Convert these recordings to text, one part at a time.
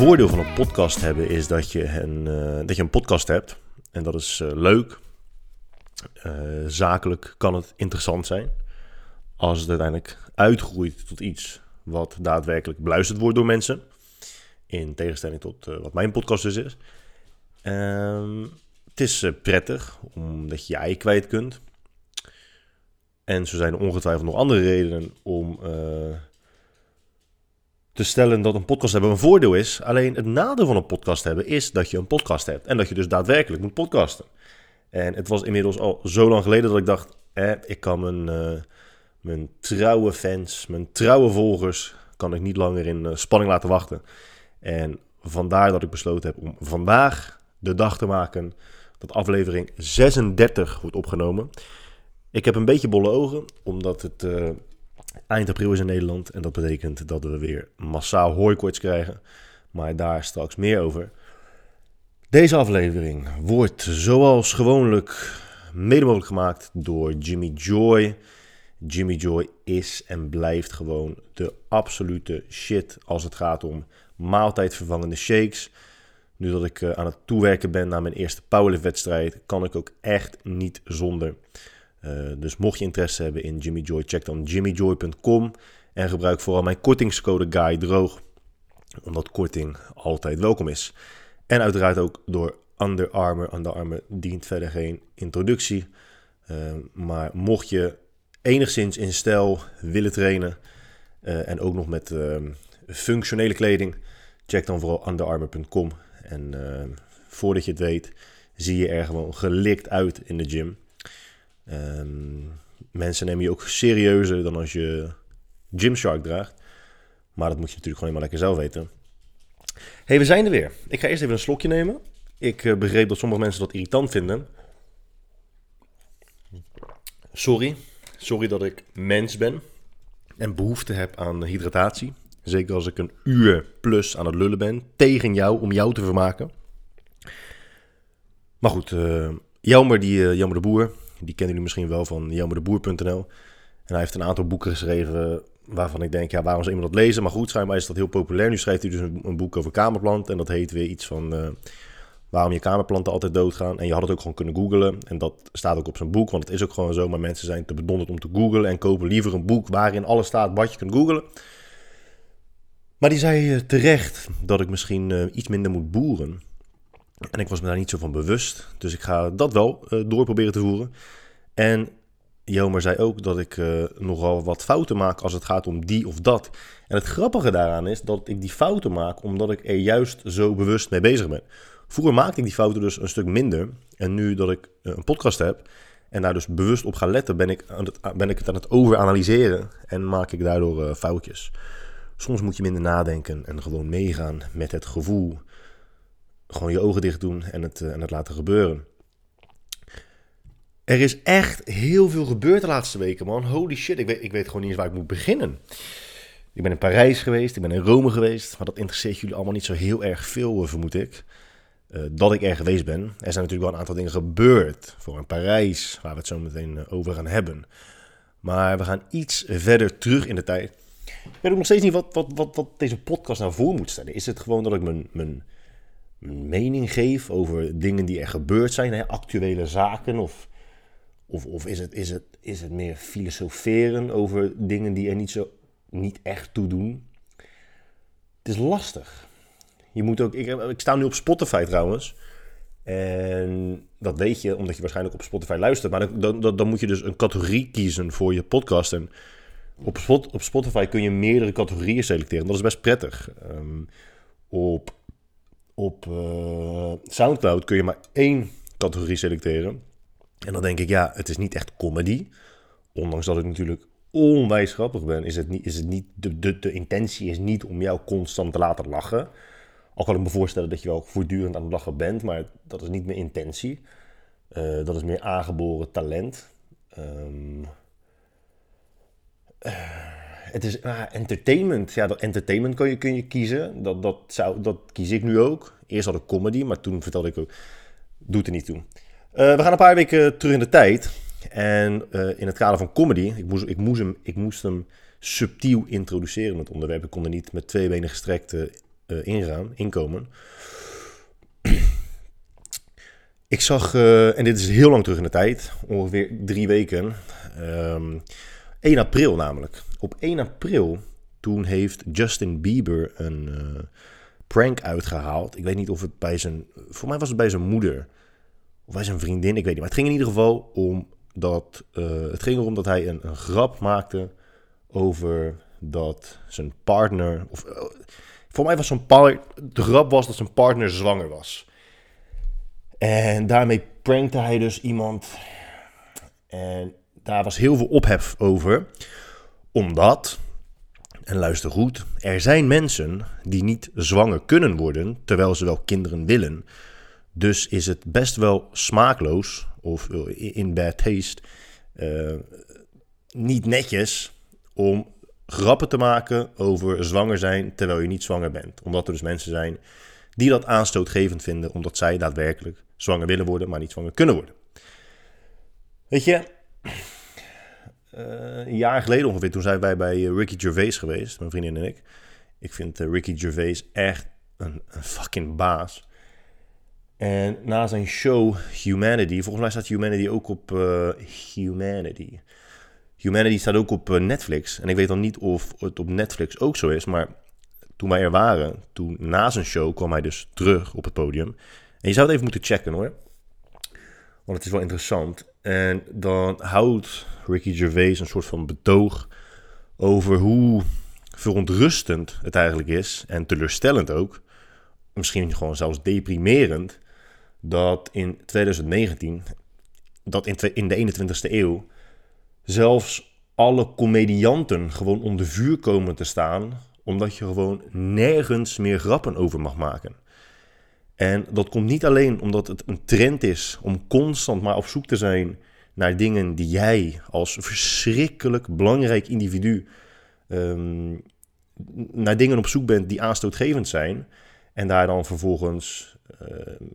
voordeel van een podcast hebben is dat je een, eh, dat je een podcast hebt. En dat is eh, leuk. Eh, zakelijk kan het interessant zijn. Als het uiteindelijk uitgroeit tot iets wat daadwerkelijk beluisterd wordt door mensen. In tegenstelling tot wat mijn podcast dus is. Ehm, het is prettig omdat je je kwijt kunt. En zo zijn ongetwijfeld nog andere redenen om te stellen dat een podcast hebben een voordeel is. Alleen het nadeel van een podcast hebben is dat je een podcast hebt. En dat je dus daadwerkelijk moet podcasten. En het was inmiddels al zo lang geleden dat ik dacht, eh, ik kan mijn, uh, mijn trouwe fans, mijn trouwe volgers, kan ik niet langer in uh, spanning laten wachten. En vandaar dat ik besloten heb om vandaag de dag te maken dat aflevering 36 wordt opgenomen. Ik heb een beetje bolle ogen, omdat het uh, eind april is in Nederland. En dat betekent dat we weer massaal hooikoorts krijgen. Maar daar straks meer over. Deze aflevering wordt zoals gewoonlijk mede mogelijk gemaakt door Jimmy Joy. Jimmy Joy is en blijft gewoon de absolute shit als het gaat om maaltijdvervangende shakes. Nu dat ik eh, aan het toewerken ben naar mijn eerste powerlift wedstrijd, kan ik ook echt niet zonder. Eh, dus mocht je interesse hebben in Jimmy Joy, check dan jimmyjoy.com en gebruik vooral mijn kortingscode GUY droog, omdat korting altijd welkom is. En uiteraard ook door Under Armour. Under Armour dient verder geen introductie. Uh, maar mocht je enigszins in stijl willen trainen uh, en ook nog met uh, functionele kleding, check dan vooral underarmour.com. En voordat je het weet, zie je er gewoon gelikt uit in de gym. Um, mensen nemen je ook serieuzer dan als je Gymshark draagt. Maar dat moet je natuurlijk gewoon helemaal lekker zelf weten. hey, we zijn er weer. Ik ga eerst even een slokje nemen. Ik uh, begreep dat sommige mensen dat irritant vinden. Sorry. Sorry dat ik mens ben. En behoefte heb aan hydratatie. Zeker als ik een uur plus aan het lullen ben. Tegen jou, om jou te vermaken. Maar goed, uh, Jammer, die, uh, Jammer de Boer, die kennen jullie misschien wel van jammerdeboer.nl. En hij heeft een aantal boeken geschreven waarvan ik denk, ja, waarom zou iemand dat lezen? Maar goed, schijnbaar is dat heel populair. Nu schrijft hij dus een, boek over kamerplanten. En dat heet weer iets van uh, waarom je kamerplanten altijd doodgaan. En je had het ook gewoon kunnen googlen. En dat staat ook op zijn boek, want het is ook gewoon zo. Maar mensen zijn te bedonderd om te googlen en kopen liever een boek waarin alles staat wat je kunt googlen. Maar die zei uh, terecht dat ik misschien uh, iets minder moet boeren. En ik was me daar niet zo van bewust. Dus ik ga dat wel uh, door proberen te voeren. En Jomer zei ook dat ik uh, nogal wat fouten maak als het gaat om die of dat. En het grappige daaraan is dat ik die fouten maak omdat ik er juist zo bewust mee bezig ben. Vroeger maakte ik die fouten dus een stuk minder. En nu dat ik uh, een podcast heb en daar dus bewust op ga letten, ben ik, ben ik het aan het overanalyseren en maak ik daardoor foutjes. Soms moet je minder nadenken en gewoon meegaan met het gevoel gewoon je ogen dicht doen en het, uh, en het laten gebeuren. Er is echt heel veel gebeurd de laatste weken, man. Holy shit, ik weet, ik weet gewoon niet eens waar ik moet beginnen. Ik ben in Parijs geweest, ik ben in Rome geweest, maar dat interesseert jullie allemaal niet zo heel erg veel, vermoed ik. Uh, dat ik er geweest ben. Er zijn natuurlijk wel een aantal dingen gebeurd voor in Parijs, waar we het zo meteen over gaan hebben. Maar we gaan iets verder terug in de tijd. Ik weet ook nog steeds niet wat, wat, wat, wat deze podcast nou voor moet stellen. Is het gewoon dat ik mijn, mijn mening geef over dingen die er gebeurd zijn, hè, actuele zaken? Of, of, of is, het, is, het, is het meer filosoferen over dingen die er niet, zo, niet echt toe doen? Het is lastig. Je moet ook, ik, ik sta nu op Spotify trouwens. En dat weet je omdat je waarschijnlijk op Spotify luistert. Maar dan, dan, dan moet je dus een categorie kiezen voor je podcast. En op, Spot, op Spotify kun je meerdere categorieën selecteren. Dat is best prettig. Um, op op uh, SoundCloud kun je maar één categorie selecteren. En dan denk ik, ja, het is niet echt comedy. Ondanks dat ik natuurlijk onwijs grappig ben, is het niet, is het niet de, de, de intentie is niet om jou constant te laten lachen. Al kan ik me voorstellen dat je wel voortdurend aan het lachen bent, maar dat is niet mijn intentie. Uh, dat is meer aangeboren talent. Um, het is ah, entertainment. Ja, dat entertainment kun je, kun je kiezen. Dat, dat, zou, dat kies ik nu ook. Eerst had ik comedy, maar toen vertelde ik ook... Doet er niet toe. Uh, we gaan een paar weken terug in de tijd. En uh, in het kader van comedy... Ik moest, ik, moest hem, ik moest hem subtiel introduceren, het onderwerp. Ik kon er niet met twee benen gestrekt uh, ingaan, inkomen. Ik zag, en dit is heel lang terug in de tijd, ongeveer drie weken. Um, 1 april namelijk. Op 1 april, toen heeft Justin Bieber een uh, prank uitgehaald. Ik weet niet of het bij zijn, voor mij was het bij zijn moeder of bij zijn vriendin, ik weet niet. Maar het ging in ieder geval om dat, uh, het ging erom dat hij een, een grap maakte over dat zijn partner, of uh, voor mij was zijn partner, de grap was dat zijn partner zwanger was. En daarmee prankte hij dus iemand. En daar was heel veel ophef over. Omdat, en luister goed, er zijn mensen die niet zwanger kunnen worden terwijl ze wel kinderen willen. Dus is het best wel smaakloos of in bad taste uh, niet netjes om grappen te maken over zwanger zijn terwijl je niet zwanger bent. Omdat er dus mensen zijn die dat aanstootgevend vinden omdat zij daadwerkelijk zwanger willen worden, maar niet zwanger kunnen worden. Weet je, een jaar geleden ongeveer, toen zijn wij bij eh, Ricky Gervais geweest, mijn vriendin en ik. Ik vind uh, Ricky Gervais echt een, een, fucking baas. En na zijn show Humanity, volgens mij staat Humanity ook op Humanity. Humanity staat ook op Netflix. En ik weet dan niet of het op Netflix ook zo is, maar toen wij er waren, toen na zijn show kwam hij dus terug op het podium. En je zou het even moeten checken hoor. Want het is wel interessant. En dan houdt Ricky Gervais een soort van betoog over hoe verontrustend het eigenlijk is. En teleurstellend ook. Misschien gewoon zelfs deprimerend. Dat in 2019, dat in, de 21ste eeuw, zelfs alle comedianten gewoon onder vuur komen te staan. Omdat je gewoon nergens meer grappen over mag maken. En dat komt niet alleen omdat het een trend is om constant maar op zoek te zijn naar dingen die jij als verschrikkelijk belangrijk individu um, naar dingen op zoek bent die aanstootgevend zijn. En daar dan vervolgens um,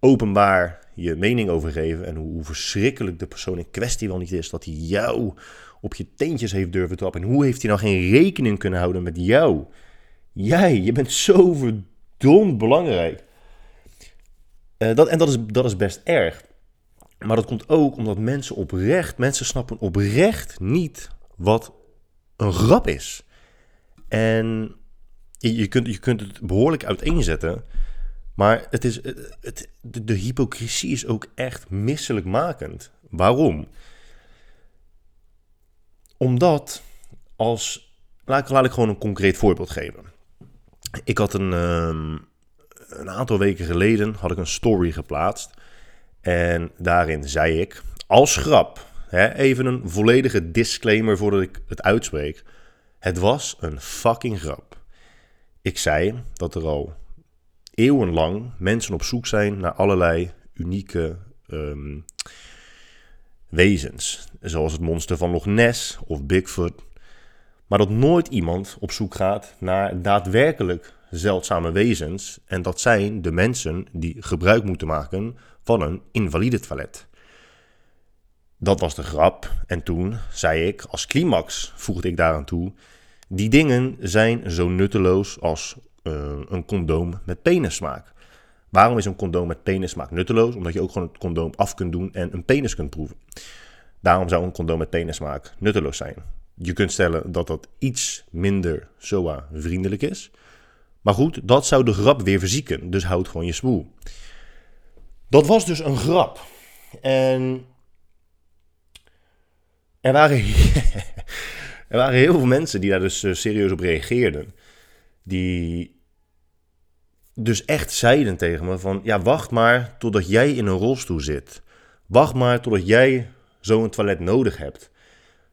openbaar je mening over geven. En hoe, verschrikkelijk de persoon in kwestie wel niet is. Dat hij jou op je teentjes heeft durven trappen. En hoe heeft hij nou geen rekening kunnen houden met jou? Jij, je bent zo verdomd belangrijk. Uh, dat, en dat is, dat is best erg. Maar dat komt ook omdat mensen oprecht, mensen snappen oprecht niet wat een grap is. En je, kunt, je kunt het behoorlijk uiteenzetten. Maar het is, het, de, de hypocrisie is ook echt misselijkmakend. Waarom? Omdat als. Laat, laat ik gewoon een concreet voorbeeld geven. Ik had een, um, een aantal weken geleden had ik een story geplaatst. En daarin zei ik, als grap, hè, even een volledige disclaimer voordat ik het uitspreek. Het was een fucking grap. Ik zei dat er al eeuwenlang mensen op zoek zijn naar allerlei unieke um, wezens. Zoals het monster van Loch Ness of Bigfoot. Maar dat nooit iemand op zoek gaat naar daadwerkelijk zeldzame wezens. En dat zijn de mensen die gebruik moeten maken van een invalide toilet. Dat was de grap. En toen zei ik, als climax voegde ik daaraan toe: die dingen zijn zo nutteloos als uh, een condoom met penissmaak. Waarom is een condoom met penissmaak nutteloos? Omdat je ook gewoon het condoom af kunt doen en een penis kunt proeven. Daarom zou een condoom met penissmaak nutteloos zijn. Je kunt stellen dat dat iets minder SOA vriendelijk is. Maar goed, dat zou de grap weer verzieken. Dus houd gewoon je smoel. Dat was dus een grap. En er waren, er waren heel veel mensen die daar dus eh, serieus op reageerden. Die dus echt zeiden tegen me van... Ja, wacht maar totdat jij in een rolstoel zit. Wacht maar totdat jij zo'n toilet nodig hebt.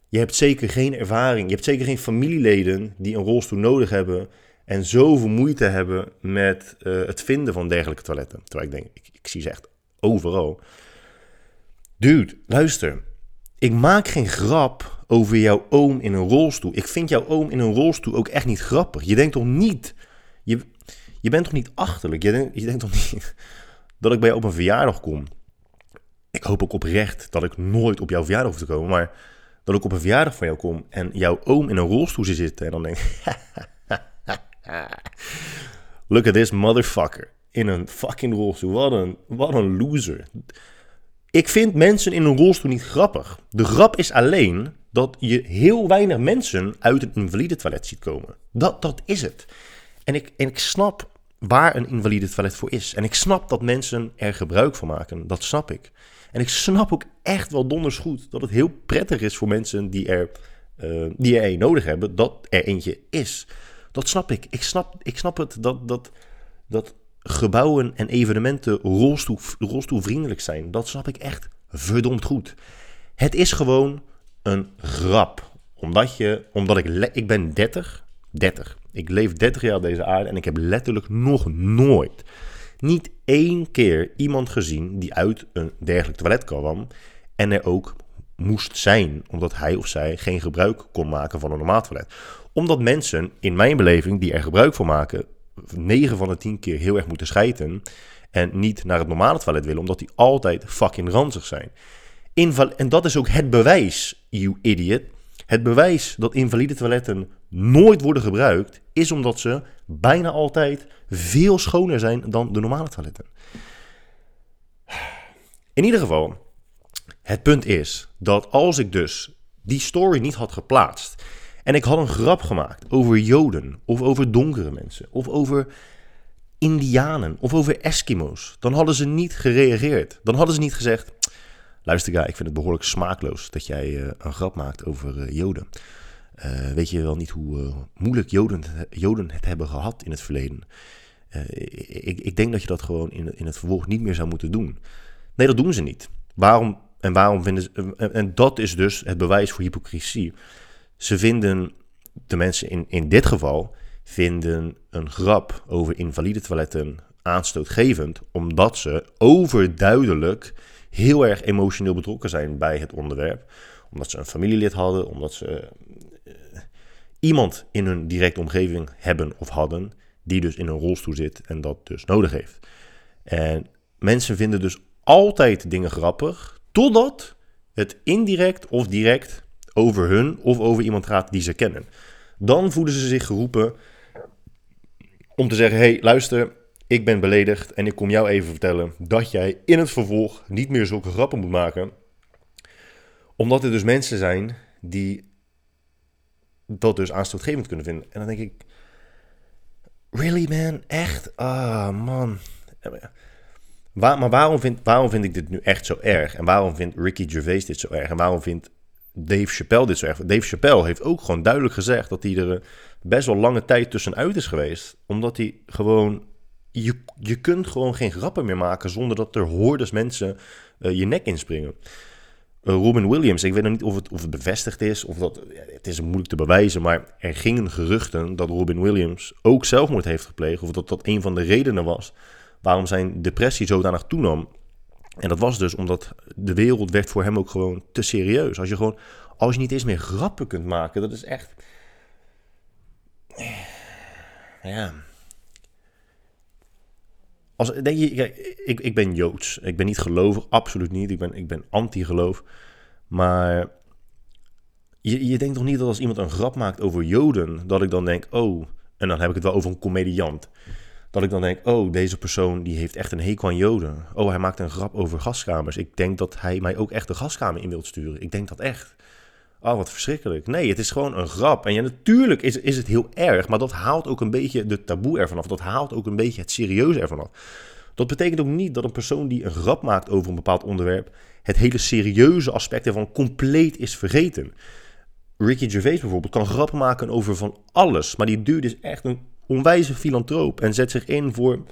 Je hebt zeker geen ervaring. Je hebt zeker geen familieleden die een rolstoel nodig hebben en zoveel moeite hebben met uh, het vinden van dergelijke toiletten. Terwijl ik denk, ik, ik zie ze echt overal. Dude, luister. Ik maak geen grap over jouw oom in een rolstoel. Ik vind jouw oom in een rolstoel ook echt niet grappig. Je denkt toch niet... Je, je bent toch niet achterlijk? Je, denkt, je denkt toch niet dat ik bij jou op een verjaardag kom? Ik hoop ook oprecht dat ik nooit op jouw verjaardag hoef te komen. Maar dat ik op een verjaardag van jou kom en jouw oom in een rolstoel zit zitten. En dan denk ik... Look at this motherfucker. In een fucking rolstoel. Wat een, loser. Ik vind mensen in een rolstoel niet grappig. De grap is alleen dat je heel weinig mensen uit een invalide toilet ziet komen. Dat, dat is het. En ik, en ik snap waar een invalide toilet voor is. En ik snap dat mensen er gebruik van maken. Dat snap ik. En ik snap ook echt wel donders goed dat het heel prettig is voor mensen die er, uh, die er een nodig hebben, dat er eentje is. Dat snap ik. Ik snap, ik snap het dat, dat, dat gebouwen en evenementen rolstoel, rolstoelvriendelijk zijn. Dat snap ik echt verdomd goed. Het is gewoon een grap. Omdat, je, omdat ik, ik ben 30, 30. Ik leef 30 jaar op deze aarde en ik heb letterlijk nog nooit, niet één keer iemand gezien die uit een dergelijk toilet kwam en er ook moest zijn, omdat hij of zij geen gebruik kon maken van een normaal toilet. Omdat mensen, in mijn beleving, die er gebruik van maken, 9 van de 10 keer heel erg moeten schijten en niet naar het normale toilet willen, omdat die altijd fucking ranzig zijn. Inval en dat is ook het bewijs, you idiot. Het bewijs dat invalide toiletten nooit worden gebruikt, is omdat ze bijna altijd veel schoner zijn dan de normale toiletten. In ieder geval, het punt is dat als ik dus die story niet had geplaatst en ik had een grap gemaakt over Joden of over donkere mensen of over Indianen of over Eskimo's, dan hadden ze niet gereageerd. Dan hadden ze niet gezegd: Luister, ik vind het behoorlijk smaakloos dat jij uh, een grap maakt over uh, Joden. Uh, weet je wel niet hoe moeilijk Joden, Joden het hebben gehad in het verleden? ik, ik, denk dat je dat gewoon in, in het vervolg niet meer zou moeten doen. Nee, dat doen ze niet. Waarom? En waarom vinden ze. En dat is dus het bewijs voor hypocrisie. Ze vinden, de mensen in, in dit geval, vinden een grap over invalide toiletten aanstootgevend, omdat ze overduidelijk heel erg emotioneel betrokken zijn bij het onderwerp. Omdat ze een familielid hadden, omdat ze uh, iemand in hun directe omgeving hebben of hadden, die dus in een rolstoel zit en dat dus nodig heeft. En mensen vinden dus altijd dingen grappig, totdat het indirect of direct over hun of over iemand gaat die ze kennen. Dan voelen ze zich geroepen om te zeggen: hey, luister, ik ben beledigd en ik kom jou even vertellen dat jij in het vervolg niet meer zulke grappen moet maken. Omdat er dus mensen zijn die dat dus aanstootgevend kunnen vinden. En dan denk ik, really man, echt? Ah man. Maar waarom vind, waarom vind ik dit nu echt zo erg? En waarom vindt Ricky Gervais dit zo erg? En waarom vindt Dave Chappelle dit zo erg? Dave Chappelle heeft ook gewoon duidelijk gezegd dat hij er best wel lange tijd tussenuit is geweest. Omdat hij gewoon je, je kunt gewoon geen grappen meer maken zonder dat er hordes mensen uh, je nek inspringen. Uh, Robin Williams, ik weet nog niet of het, of het bevestigd is, of dat, het is moeilijk te bewijzen, maar er gingen geruchten dat Robin Williams ook zelfmoord heeft gepleegd, of dat dat een van de redenen was waarom zijn depressie zodanig toenam. En dat was dus omdat de wereld werd voor hem ook gewoon te serieus. Als je gewoon, als je niet eens meer grappen kunt maken, dat is echt... Ja, als, denk je, ik, ik ben Joods. Ik ben niet gelovig, absoluut niet. Ik ben, ik ben anti-geloof. Maar je, je denkt toch niet dat als iemand een grap maakt over Joden, dat ik dan denk, oh, en dan heb ik het wel over een comediant. Dat ik dan denk, oh, deze persoon die heeft echt een hekel aan Joden. Oh, hij maakt een grap over gaskamers. Ik denk dat hij mij ook echt de gaskamer in wilt sturen. Ik denk dat echt. Oh, wat verschrikkelijk. Nee, het is gewoon een grap. En ja, natuurlijk is, is het heel erg, maar dat haalt ook een beetje de taboe ervan af. Dat haalt ook een beetje het serieuze ervan af. Dat betekent ook niet dat een persoon die een grap maakt over een bepaald onderwerp, het hele serieuze aspect ervan compleet is vergeten. Ricky Gervais bijvoorbeeld kan grappen maken over van alles, maar die dude is echt een onwijze filantroop en zet zich in voor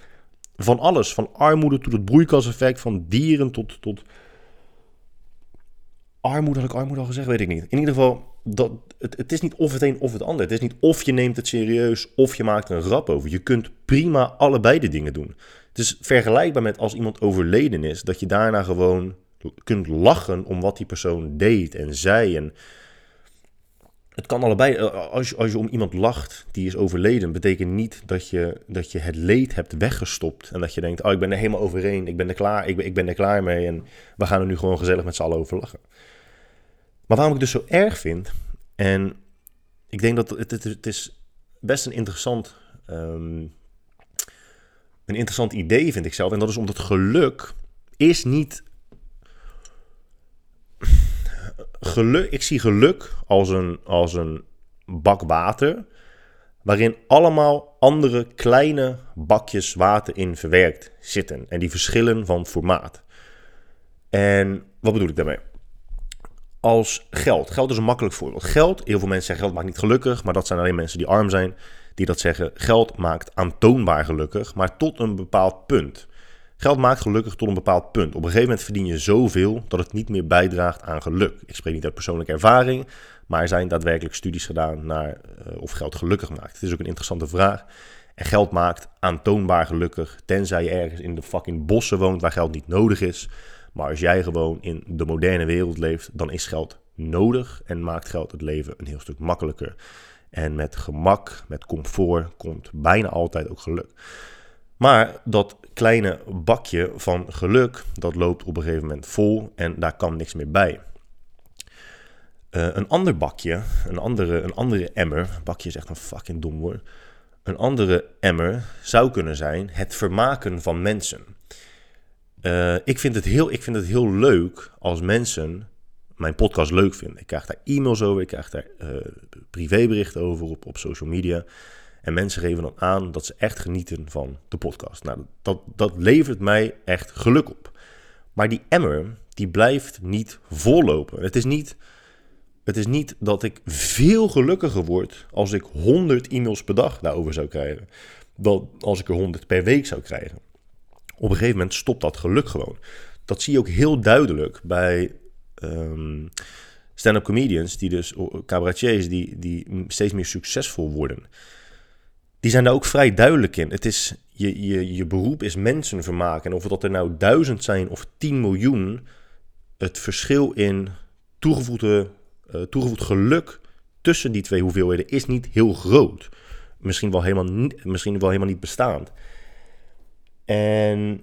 van alles. Van armoede tot het broeikaseffect, van dieren tot, tot armoede, had ik armoede al gezegd, weet ik niet. In ieder geval, dat, het, het is niet of het een of het ander. Het is niet of je neemt het serieus of je maakt een grap over. Je kunt prima allebei de dingen doen. Het is vergelijkbaar met als iemand overleden is, dat je daarna gewoon kunt lachen om wat die persoon deed en zei. En het kan allebei. Eh, als je, als je om iemand lacht die is overleden, betekent niet dat je, dat je het leed hebt weggestopt. En dat je denkt, oh, ik ben er helemaal overheen. Ik ben er klaar, ik ben, ik ben er klaar mee. En we gaan er nu gewoon gezellig met z'n allen over lachen. Maar waarom ik dus zo erg vind, en ik denk dat het, het, het is best een interessant um, een interessant idee, vind ik zelf. En dat is omdat geluk is niet. Geluk, ik zie geluk als een, als een bak water. Waarin allemaal andere kleine bakjes water in verwerkt zitten. En die verschillen van formaat. En wat bedoel ik daarmee? Als geld. Geld is een makkelijk voorbeeld. Geld, heel veel mensen zeggen geld maakt niet gelukkig. Maar dat zijn alleen mensen die arm zijn die dat zeggen. Geld maakt aantoonbaar gelukkig, maar tot een bepaald punt. Geld maakt gelukkig tot een bepaald punt. Op een gegeven moment verdien je zoveel dat het niet meer bijdraagt aan geluk. Ik spreek niet uit persoonlijke ervaring, maar er zijn daadwerkelijk studies gedaan naar uh, of geld gelukkig maakt. Het is ook een interessante vraag. En geld maakt aantoonbaar gelukkig, tenzij je ergens in de fucking bossen woont waar geld niet nodig is. Maar als jij gewoon in de moderne wereld leeft, dan is geld nodig en maakt geld het leven een heel stuk makkelijker. En met gemak, met comfort, komt bijna altijd ook geluk. Maar dat kleine bakje van geluk, dat loopt op een gegeven moment vol en daar kan niks meer bij. Uh, een ander bakje, een andere, een andere emmer, bakje is echt een fucking dom woord. Een andere emmer zou kunnen zijn het vermaken van mensen. Uh, ik, vind het heel, ik vind het heel leuk als mensen mijn podcast leuk vinden. Ik krijg daar e-mails over, ik krijg daar uh, privéberichten over op, op social media. En mensen geven dan aan dat ze echt genieten van de podcast. Nou, dat, dat levert mij echt geluk op. Maar die emmer, die blijft niet vollopen. Het is niet, het is niet dat ik veel gelukkiger word als ik 100 e-mails per dag daarover zou krijgen. Dan als ik er 100 per week zou krijgen. Op een gegeven moment stopt dat geluk gewoon. Dat zie je ook heel duidelijk bij um, stand-up comedians, die dus cabaretiers, die, die steeds meer succesvol worden. Die zijn daar ook vrij duidelijk in. Het is, je, je, je beroep is mensen vermaken. En of dat er nou duizend zijn of 10 miljoen, het verschil in toegevoegde, uh, toegevoegd geluk tussen die twee hoeveelheden is niet heel groot. Misschien wel helemaal niet, misschien wel helemaal niet bestaand. En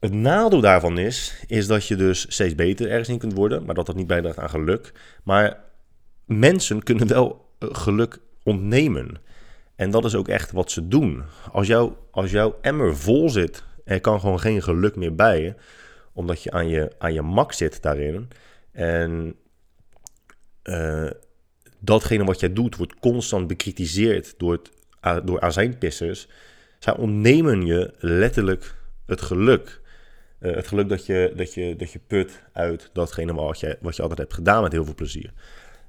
het nadeel daarvan is, is dat je dus steeds beter ergens in kunt worden, maar dat dat niet bijdraagt aan geluk. Maar mensen kunnen wel eh, geluk ontnemen. En dat is ook echt wat ze doen. Als, jou, als jouw emmer vol zit, er kan gewoon geen geluk meer bij omdat je aan je, aan je mak zit daarin. En uh, datgene wat jij doet, wordt constant bekritiseerd door, het, door azijnpissers. Zij ontnemen je letterlijk het geluk. Uh, het geluk dat je, dat, je, dat je put uit datgene wat je, wat je altijd hebt gedaan met heel veel plezier.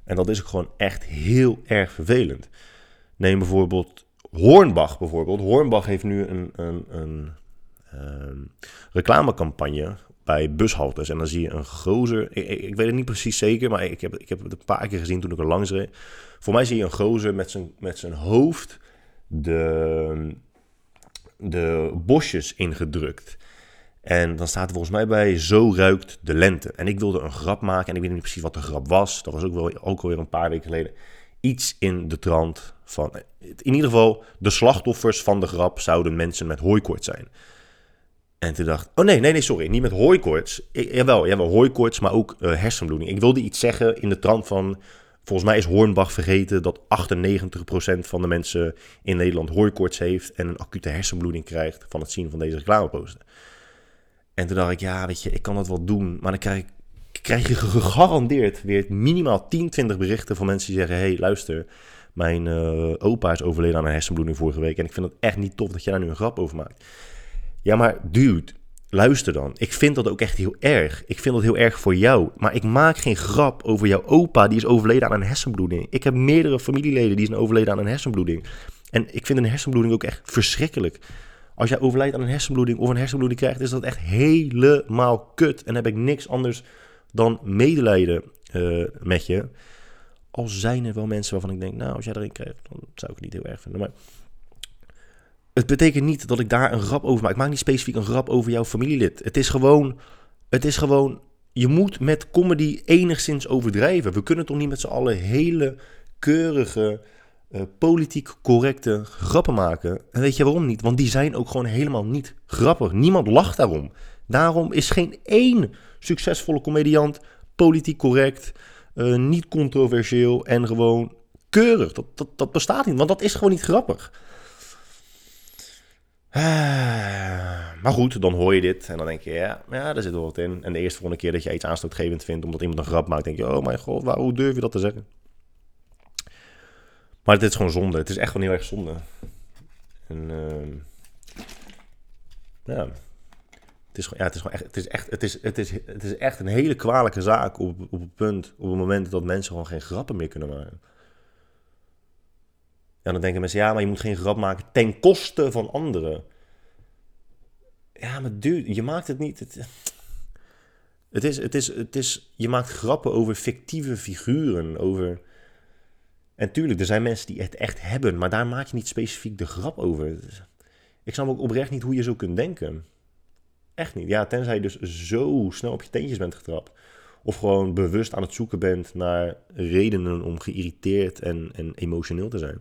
En dat is ook gewoon echt heel erg vervelend. Neem bijvoorbeeld Hornbach bijvoorbeeld. Hornbach heeft nu een, een, een um, reclamecampagne bij bushaltes. En dan zie je een gozer. Ik, ik, weet het niet precies zeker, maar ik heb, ik heb het een paar keer gezien toen ik er langs reed. Voor mij zie je een gozer met zijn, met zijn hoofd de, de bosjes ingedrukt. En dan staat er volgens mij bij, zo ruikt de lente. En ik wilde een grap maken en ik weet niet precies wat de grap was. Dat was ook, wel, ook alweer een paar weken geleden. Iets in de trant van, in ieder geval, de slachtoffers van de grap zouden mensen met hooikoorts zijn. En toen dacht oh nee, nee, nee, sorry, niet met hooikoorts. Ik, jawel, jawel, hooikoorts, maar ook uh, hersenbloeding. Ik wilde iets zeggen in de trant van, volgens mij is Hornbach vergeten dat 98% van de mensen in Nederland hooikoorts heeft en een acute hersenbloeding krijgt van het zien van deze reclameposten. En toen dacht ik, ja, weet je, ik kan dat wel doen. Maar dan krijg, krijg je gegarandeerd weer minimaal 10, 20 berichten van mensen die zeggen: hey, luister, mijn uh, opa is overleden aan een hersenbloeding vorige week. En ik vind het echt niet tof dat je daar nu een grap over maakt. Ja, maar dude, luister dan. Ik vind dat ook echt heel erg. Ik vind dat heel erg voor jou. Maar ik maak geen grap over jouw opa die is overleden aan een hersenbloeding. Ik heb meerdere familieleden die zijn overleden aan een hersenbloeding. En ik vind een hersenbloeding ook echt verschrikkelijk. Als jij overlijdt aan een hersenbloeding of een hersenbloeding krijgt, is dat echt helemaal kut. En heb ik niks anders dan medelijden uh, met je. Al zijn er wel mensen waarvan ik denk, nou, als jij erin krijgt, dan zou ik het niet heel erg vinden. Maar het betekent niet dat ik daar een grap over maak. Ik maak niet specifiek een grap over jouw familielid. Het is gewoon, het is gewoon, je moet met comedy enigszins overdrijven. We kunnen toch niet met z'n allen hele keurige uh, politiek correcte grappen maken. En weet je waarom niet? Want die zijn ook gewoon helemaal niet grappig. Niemand lacht daarom. Daarom is geen één succesvolle comediant politiek correct, uh, niet controversieel en gewoon keurig. Dat, dat, dat bestaat niet, want dat is gewoon niet grappig. maar goed, dan hoor je dit en dan denk je, ja, ja, daar zit wel wat in. En de eerste volgende keer dat je iets aanstootgevend vindt omdat iemand een grap maakt, denk je, oh mijn god, waar, hoe durf je dat te zeggen? Maar het is gewoon zonde. Het is echt gewoon heel erg zonde. En uh, ja, het is, ja, het is gewoon echt, het is echt, het is, het is, het is echt een hele kwalijke zaak op, op het punt, op het moment dat mensen gewoon geen grappen meer kunnen maken. Ja, dan denken mensen, ja, maar je moet geen grap maken ten koste van anderen. Ja, maar dude, je maakt het niet. Het, het, is, het, is, het is, je maakt grappen over fictieve figuren, over... En tuurlijk, er zijn mensen die het echt hebben, maar daar maak je niet specifiek de grap over. Ik snap ook oprecht niet hoe je zo kunt denken. Echt niet. Ja, tenzij je dus zo snel op je teentjes bent getrapt. Of gewoon bewust aan het zoeken bent naar redenen om geïrriteerd en, en emotioneel te zijn.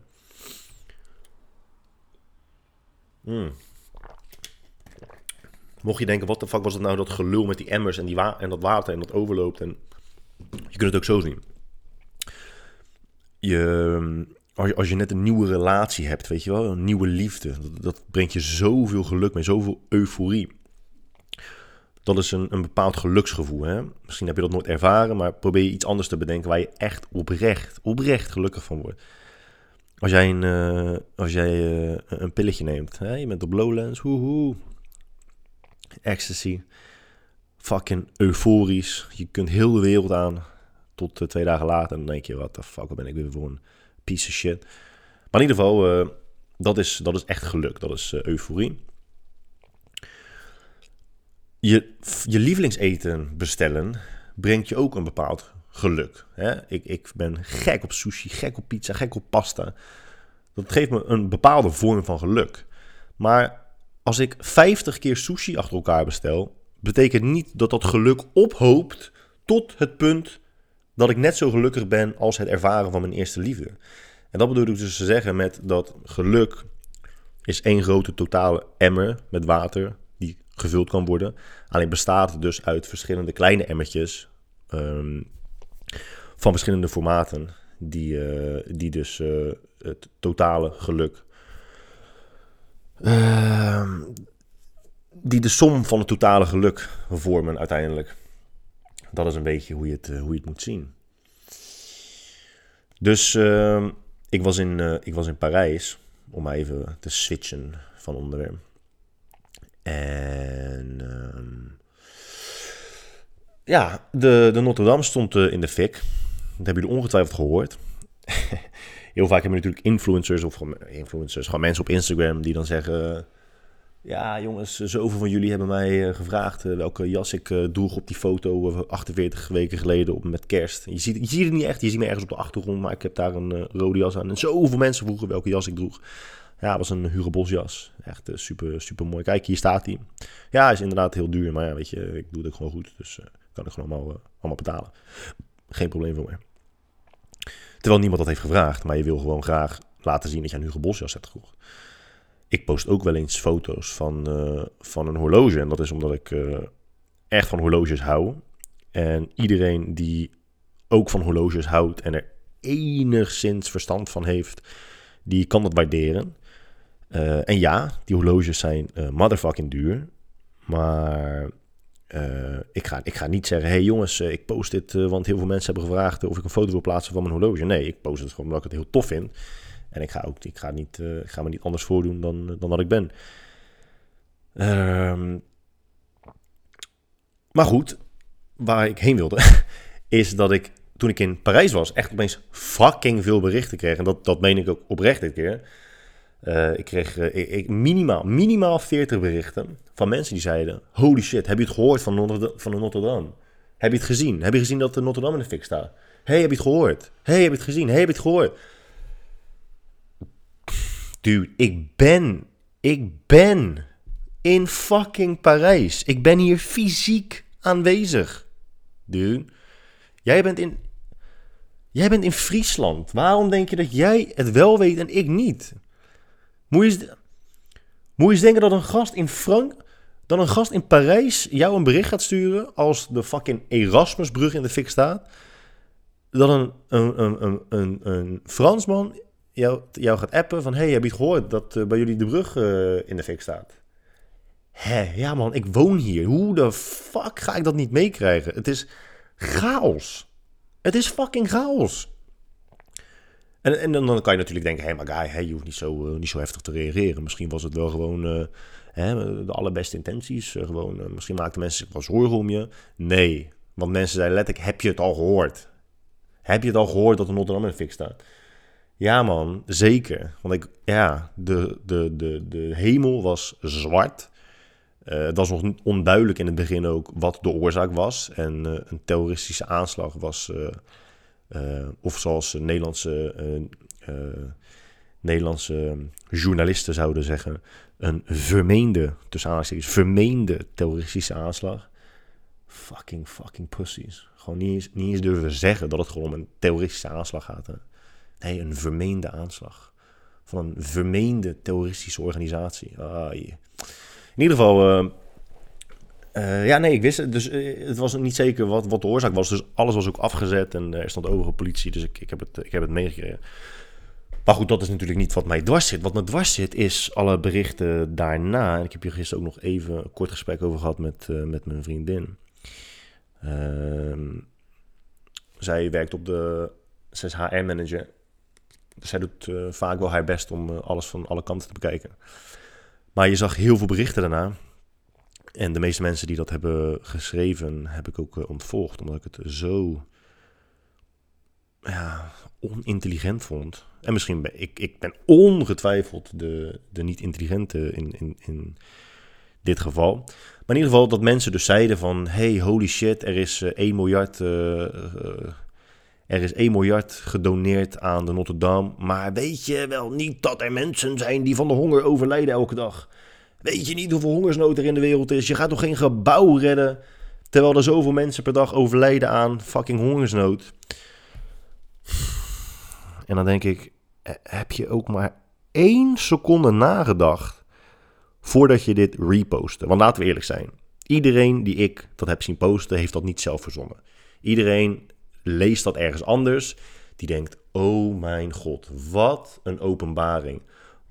Hmm. Mocht je denken, wat de fuck was het nou dat gelul met die emmers en, die en dat water en dat overloopt. En je kunt het ook zo zien. Je, als, je, als je net een nieuwe relatie hebt, weet je wel, een nieuwe liefde. Dat, dat brengt je zoveel geluk mee, zoveel euforie. Dat is een, een bepaald geluksgevoel. Hè? Misschien heb je dat nooit ervaren, maar probeer je iets anders te bedenken waar je echt oprecht, oprecht gelukkig van wordt. Als jij een, uh, als jij, uh, een pilletje neemt, hè? je bent op Lowlands, woehoe, ecstasy, fucking euforisch. Je kunt heel de wereld aan tot uh, twee dagen later. En dan denk je, wat de fuck, ben ik weer voor een piece of shit. Maar in ieder geval, dat, is, dat is echt geluk. Dat is euforie. Je, je lievelingseten bestellen brengt je ook een bepaald geluk. Hè? Ik, ik ben gek op sushi, gek op pizza, gek op pasta. Dat geeft me een bepaalde vorm van geluk. Maar als ik 50 keer sushi achter elkaar bestel, betekent niet dat dat geluk ophoopt tot het punt dat ik net zo gelukkig ben als het ervaren van mijn eerste liefde. En dat bedoel ik dus te zeggen met dat geluk is één grote totale emmer met water gevuld kan worden. Alleen bestaat het dus uit verschillende kleine emmertjes um, van verschillende formaten, die, uh, die dus uh, het totale geluk, uh, die de som van het totale geluk vormen uiteindelijk. Dat is een beetje hoe je het, hoe je het moet zien. Dus ehm, ik, was in, ik was in Parijs, om even te switchen van onderwerp. En ehm, ja, de, de Notre Dame stond uh, in de fik. Dat hebben jullie ongetwijfeld gehoord. Heel vaak hebben natuurlijk influencers of gewoon influencers, gewoon mensen op Instagram die dan zeggen... Ja, jongens, zoveel van jullie hebben mij uh, gevraagd welke jas ik droeg op die foto 48 weken geleden op, met kerst. Je ziet, je ziet het niet echt, je ziet me ergens op de achtergrond, maar ik heb daar een rode jas aan. En zoveel mensen vroegen welke jas ik droeg. Ja, het was een Hugo jas. Echt super, super mooi. Kijk, hier staat hij. Ja, is inderdaad heel duur, maar ja, weet je, ik doe het gewoon goed. Dus kan ik gewoon allemaal, allemaal betalen. Geen probleem voor mij. Terwijl niemand dat heeft gevraagd, maar je wil gewoon graag laten zien dat je een Hugo jas hebt gekocht. Ik post ook wel eens foto's van, van een horloge. En dat is omdat ik echt van horloges hou. En iedereen die ook van horloges houdt en er enigszins verstand van heeft, die kan dat waarderen. Uh, en ja, die horloges zijn motherfucking duur. Maar uh, ik, ga, ik ga niet zeggen, hey jongens, ik post dit, want heel veel mensen hebben gevraagd of ik een foto wil plaatsen van mijn horloge. Nee, ik post het gewoon omdat ik het heel tof vind. En ik ga, ook, ik ga, niet, ik ga me niet anders voordoen dan, dan wat ik ben. Ehm, maar goed, waar ik heen wilde, is dat ik toen ik in Parijs was, echt opeens fucking veel berichten kreeg. En dat, dat meen ik ook oprecht dit keer. Uh, ik kreeg uh, ik, minimaal, minimaal 40 berichten van mensen die zeiden: Holy shit, heb je het gehoord van, Notre, van de Notre Dame? Heb je het gezien? Heb je gezien dat de Notre Dame in de fik staat? hey, heb je het gehoord? hey, heb je het gezien? hey, heb je het gehoord? Dude, ik ben, ik ben in fucking Parijs. Ik ben hier fysiek aanwezig. Dude, jij bent in, jij bent in Friesland. Waarom denk je dat jij het wel weet en ik niet? Moet je, eens, denken dat een gast in Frank... Dat een gast in Parijs jou een bericht gaat sturen... als de fucking Erasmusbrug in de fik staat... dat een, een, een, een, een Fransman jou, jou gaat appen van... hey, heb je het gehoord dat eh, bij jullie de brug eh, in de fik staat? Hé, ja man, ik woon hier. Hoe de fuck ga ik dat niet meekrijgen? Het is chaos. Het is fucking chaos. En, en dan, kan je natuurlijk denken... hé, hey, maar guy, hey, je hoeft niet zo, niet zo heftig te reageren. Misschien was het wel gewoon hè, de allerbeste intenties. gewoon, misschien maakten mensen zich wel zorgen om je. Nee, want mensen zeiden letterlijk, heb je het al gehoord? Heb je het al gehoord dat de Rotterdam in fik staat? Ja man, zeker. Want ik, ja, de, de, de, de hemel was zwart. Het was nog onduidelijk in het begin ook wat de oorzaak was. En een terroristische aanslag was, of zoals Nederlandse, Nederlandse journalisten zouden zeggen, een vermeende, tussen aanhalingstekens, vermeende terroristische aanslag. Fucking, fucking pussies. Gewoon niet eens, durven zeggen dat het gewoon om een terroristische aanslag gaat. Nee, een vermeende aanslag. Van een vermeende terroristische organisatie. Ah, In ieder geval... uh, ja, nee, ik wist het. Dus uh, het was niet zeker wat, wat de oorzaak was. Dus alles was ook afgezet en er stond overige politie. Dus ik, ik, heb het, ik heb het meegekregen. Maar goed, dat is natuurlijk niet wat mij dwars zit. Wat me dwars zit is alle berichten daarna. Ik heb hier gisteren ook nog even een kort gesprek over gehad met, met mijn vriendin. Ehm, zij werkt op de... Zij is HR-manager. Dus zij doet vaak wel haar best om alles van alle kanten te bekijken. Maar je zag heel veel berichten daarna. En de meeste mensen die dat hebben geschreven, heb ik ook uh, ontvolgd. Omdat ik het zo ja, onintelligent vond. En misschien ben ik, ik ben ongetwijfeld de, de niet-intelligente in, in, in dit geval. Maar in ieder geval dat mensen dus zeiden van... hey, holy shit, er is 1 miljard... Er is 1 miljard gedoneerd aan de Notre Dame. Maar weet je wel niet dat er mensen zijn die van de honger overlijden elke dag? Weet je niet hoeveel hongersnood er in de wereld is? Je gaat toch geen gebouw redden terwijl er zoveel mensen per dag overlijden aan fucking hongersnood? En dan denk ik, heb je ook maar één seconde nagedacht voordat je dit repostte? Want laten we eerlijk zijn. Iedereen die ik dat heb zien posten, heeft dat niet zelf verzonnen. Iedereen leest dat ergens anders. Die denkt: Oh mijn god, wat een openbaring.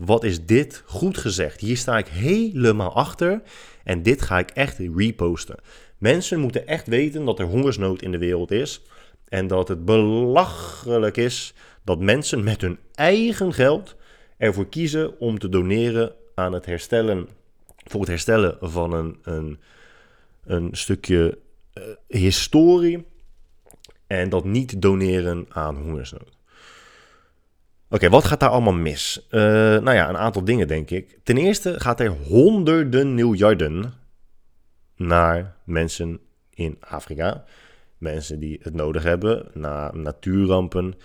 Wat is dit goed gezegd? Hier sta ik helemaal achter. En dit ga ik echt reposten. Mensen moeten echt weten dat er hongersnood in de wereld is. En dat het belachelijk is dat mensen met hun eigen geld ervoor kiezen om te doneren aan het herstellen. Voor het herstellen van een, een, een stukje uh, historie en dat niet doneren aan hongersnood. Oké, wat gaat daar allemaal mis? Uh, nou ja, een aantal dingen denk ik. Ten eerste gaat er honderden miljarden naar mensen in Afrika. Mensen die het nodig hebben, naar natuurrampen.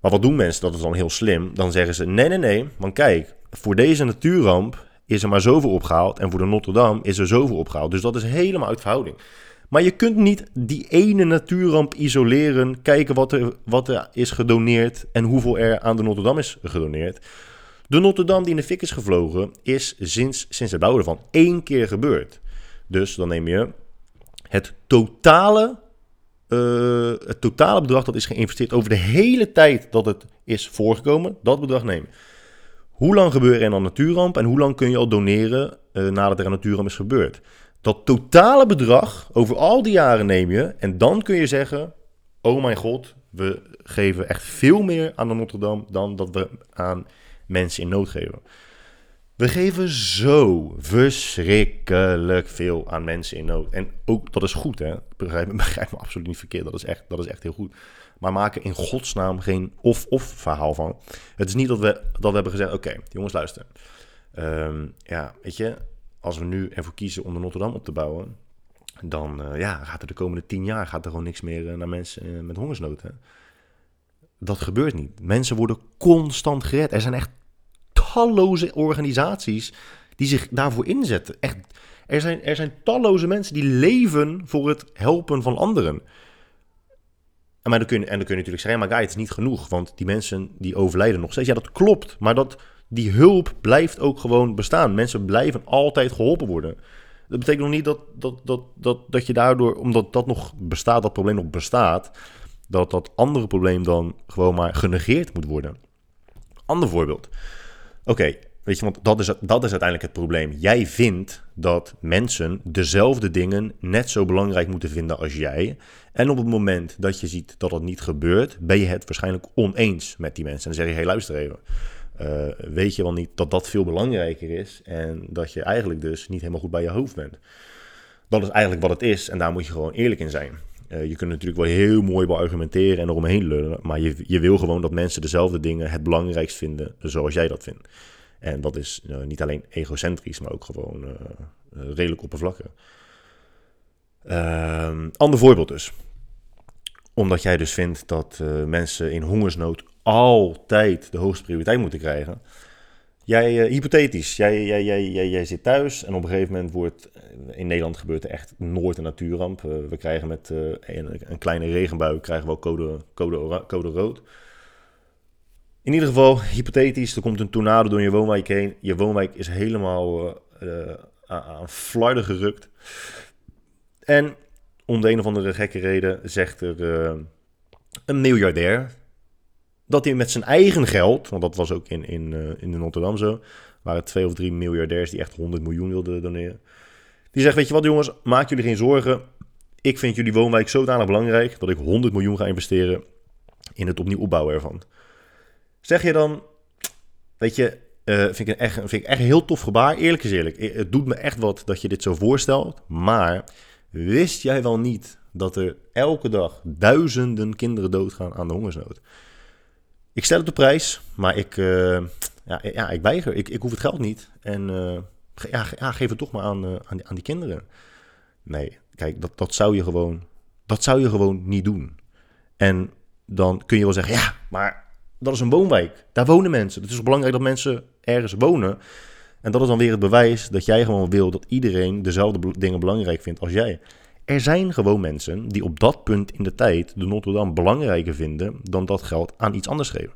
Maar wat doen mensen? Dat is dan heel slim. Dan zeggen ze: nee, nee, nee. Want kijk, voor deze natuurramp is er maar zoveel opgehaald. En voor de Notre Dame is er zoveel opgehaald. Dus dat is helemaal uit verhouding. Maar je kunt niet die ene natuurramp isoleren, kijken wat er, wat er is gedoneerd en hoeveel er aan de Notre Dame is gedoneerd. De Notre Dame die in de fik is gevlogen, is sinds, sinds het bouwen ervan één keer gebeurd. Dus dan neem je het totale, uh, het totale bedrag dat is geïnvesteerd over de hele tijd dat het is voorgekomen, dat bedrag nemen. Hoe lang gebeuren er dan natuurramp en hoe lang kun je al doneren uh, nadat er een natuurramp is gebeurd? Dat totale bedrag over al die jaren neem je en dan kun je zeggen: Oh mijn god, we geven echt veel meer aan de Notre Dame dan dat we aan mensen in nood geven. We geven zo verschrikkelijk veel aan mensen in nood. En ook, dat is goed, hè? Begrijp, begrijp me absoluut niet verkeerd. Dat is echt, dat is echt heel goed. Maar maken in godsnaam geen of-of verhaal van. Het is niet dat we, dat hebben gezegd: oké, jongens, luister. Um, ja, weet je, als we nu ervoor kiezen om de Notre Dame op te bouwen, dan uh, ja, gaat er de komende tien jaar gaat er gewoon niks meer uh, naar mensen uh, met hongersnood. Hè? Dat gebeurt niet. Mensen worden constant gered. Er zijn echt talloze organisaties die zich daarvoor inzetten. Echt, er, zijn, er zijn talloze mensen die leven voor het helpen van anderen. En, maar dan kun je, en dan kun je natuurlijk zeggen, maar guy, het is niet genoeg, want die mensen die overlijden nog steeds. Ja, dat klopt, maar dat die hulp blijft ook gewoon bestaan. Mensen blijven altijd geholpen worden. Dat betekent nog niet dat, dat, dat, dat, dat je daardoor, omdat dat nog bestaat, dat probleem nog bestaat, dat dat andere probleem dan gewoon maar genegeerd moet worden. Ander voorbeeld. Oké, weet je, want dat is, dat is uiteindelijk het probleem. Jij vindt dat mensen dezelfde dingen net zo belangrijk moeten vinden als jij. En op het moment dat je ziet dat dat niet gebeurt, ben je het waarschijnlijk oneens met die mensen. En dan zeg je, hé, hey, luister even. Uh, weet je wel niet dat dat veel belangrijker is en dat je eigenlijk dus niet helemaal goed bij je hoofd bent. Dat is eigenlijk wat het is en daar moet je gewoon eerlijk in zijn. Uh, je kunt natuurlijk wel heel mooi beargumenteren en eromheen lullen, maar je, je wil gewoon dat mensen dezelfde dingen het belangrijkst vinden zoals jij dat vindt. En dat is uh, niet alleen egocentrisch, maar ook gewoon redelijk oppervlakkig. Ehm, ander voorbeeld dus. Omdat jij dus vindt dat mensen in hongersnood altijd de hoogste prioriteit moeten krijgen. Jij, uh, hypothetisch, jij, jij, jij, jij, zit thuis en op een gegeven moment wordt, in Nederland gebeurt er echt nooit een natuurramp. We krijgen met een, een, kleine regenbui, krijgen we code, code, code rood. In ieder geval, hypothetisch, er komt een tornado door je woonwijk heen. Je woonwijk is helemaal aan flarden gerukt. En om de een of andere gekke reden zegt er een miljardair, dat hij met zijn eigen geld, want dat was ook in, in, uh, in de zo, waren twee of drie miljardairs die echt 100 miljoen wilden doneren. Die zegt, weet je wat jongens, maak jullie geen zorgen. Ik vind jullie woonwijk zodanig belangrijk dat ik 100 miljoen ga investeren in het opnieuw opbouwen ervan. Zeg je dan, weet je, uh, vind, ik echt, vind ik echt een heel tof gebaar. Eerlijk is eerlijk, het doet me echt wat dat je dit zo voorstelt. Maar wist jij wel niet dat er elke dag duizenden kinderen doodgaan aan de hongersnood? Ik stel het op prijs, maar ik, uh, ja, ja, ik weiger. Ik, ik hoef het geld niet. En uh, ja, ja, geef het toch maar aan, uh, aan, die, aan, die, kinderen. Nee, kijk, dat, dat, zou je gewoon, dat zou je gewoon niet doen. En dan kun je wel zeggen, ja, maar dat is een woonwijk. Daar wonen mensen. Het is belangrijk dat mensen ergens wonen. En dat is dan weer het bewijs dat jij gewoon wil dat iedereen dezelfde dingen belangrijk vindt als jij. Er zijn gewoon mensen die op dat punt in de tijd de Notre Dame belangrijker vinden dan dat geld aan iets anders geven.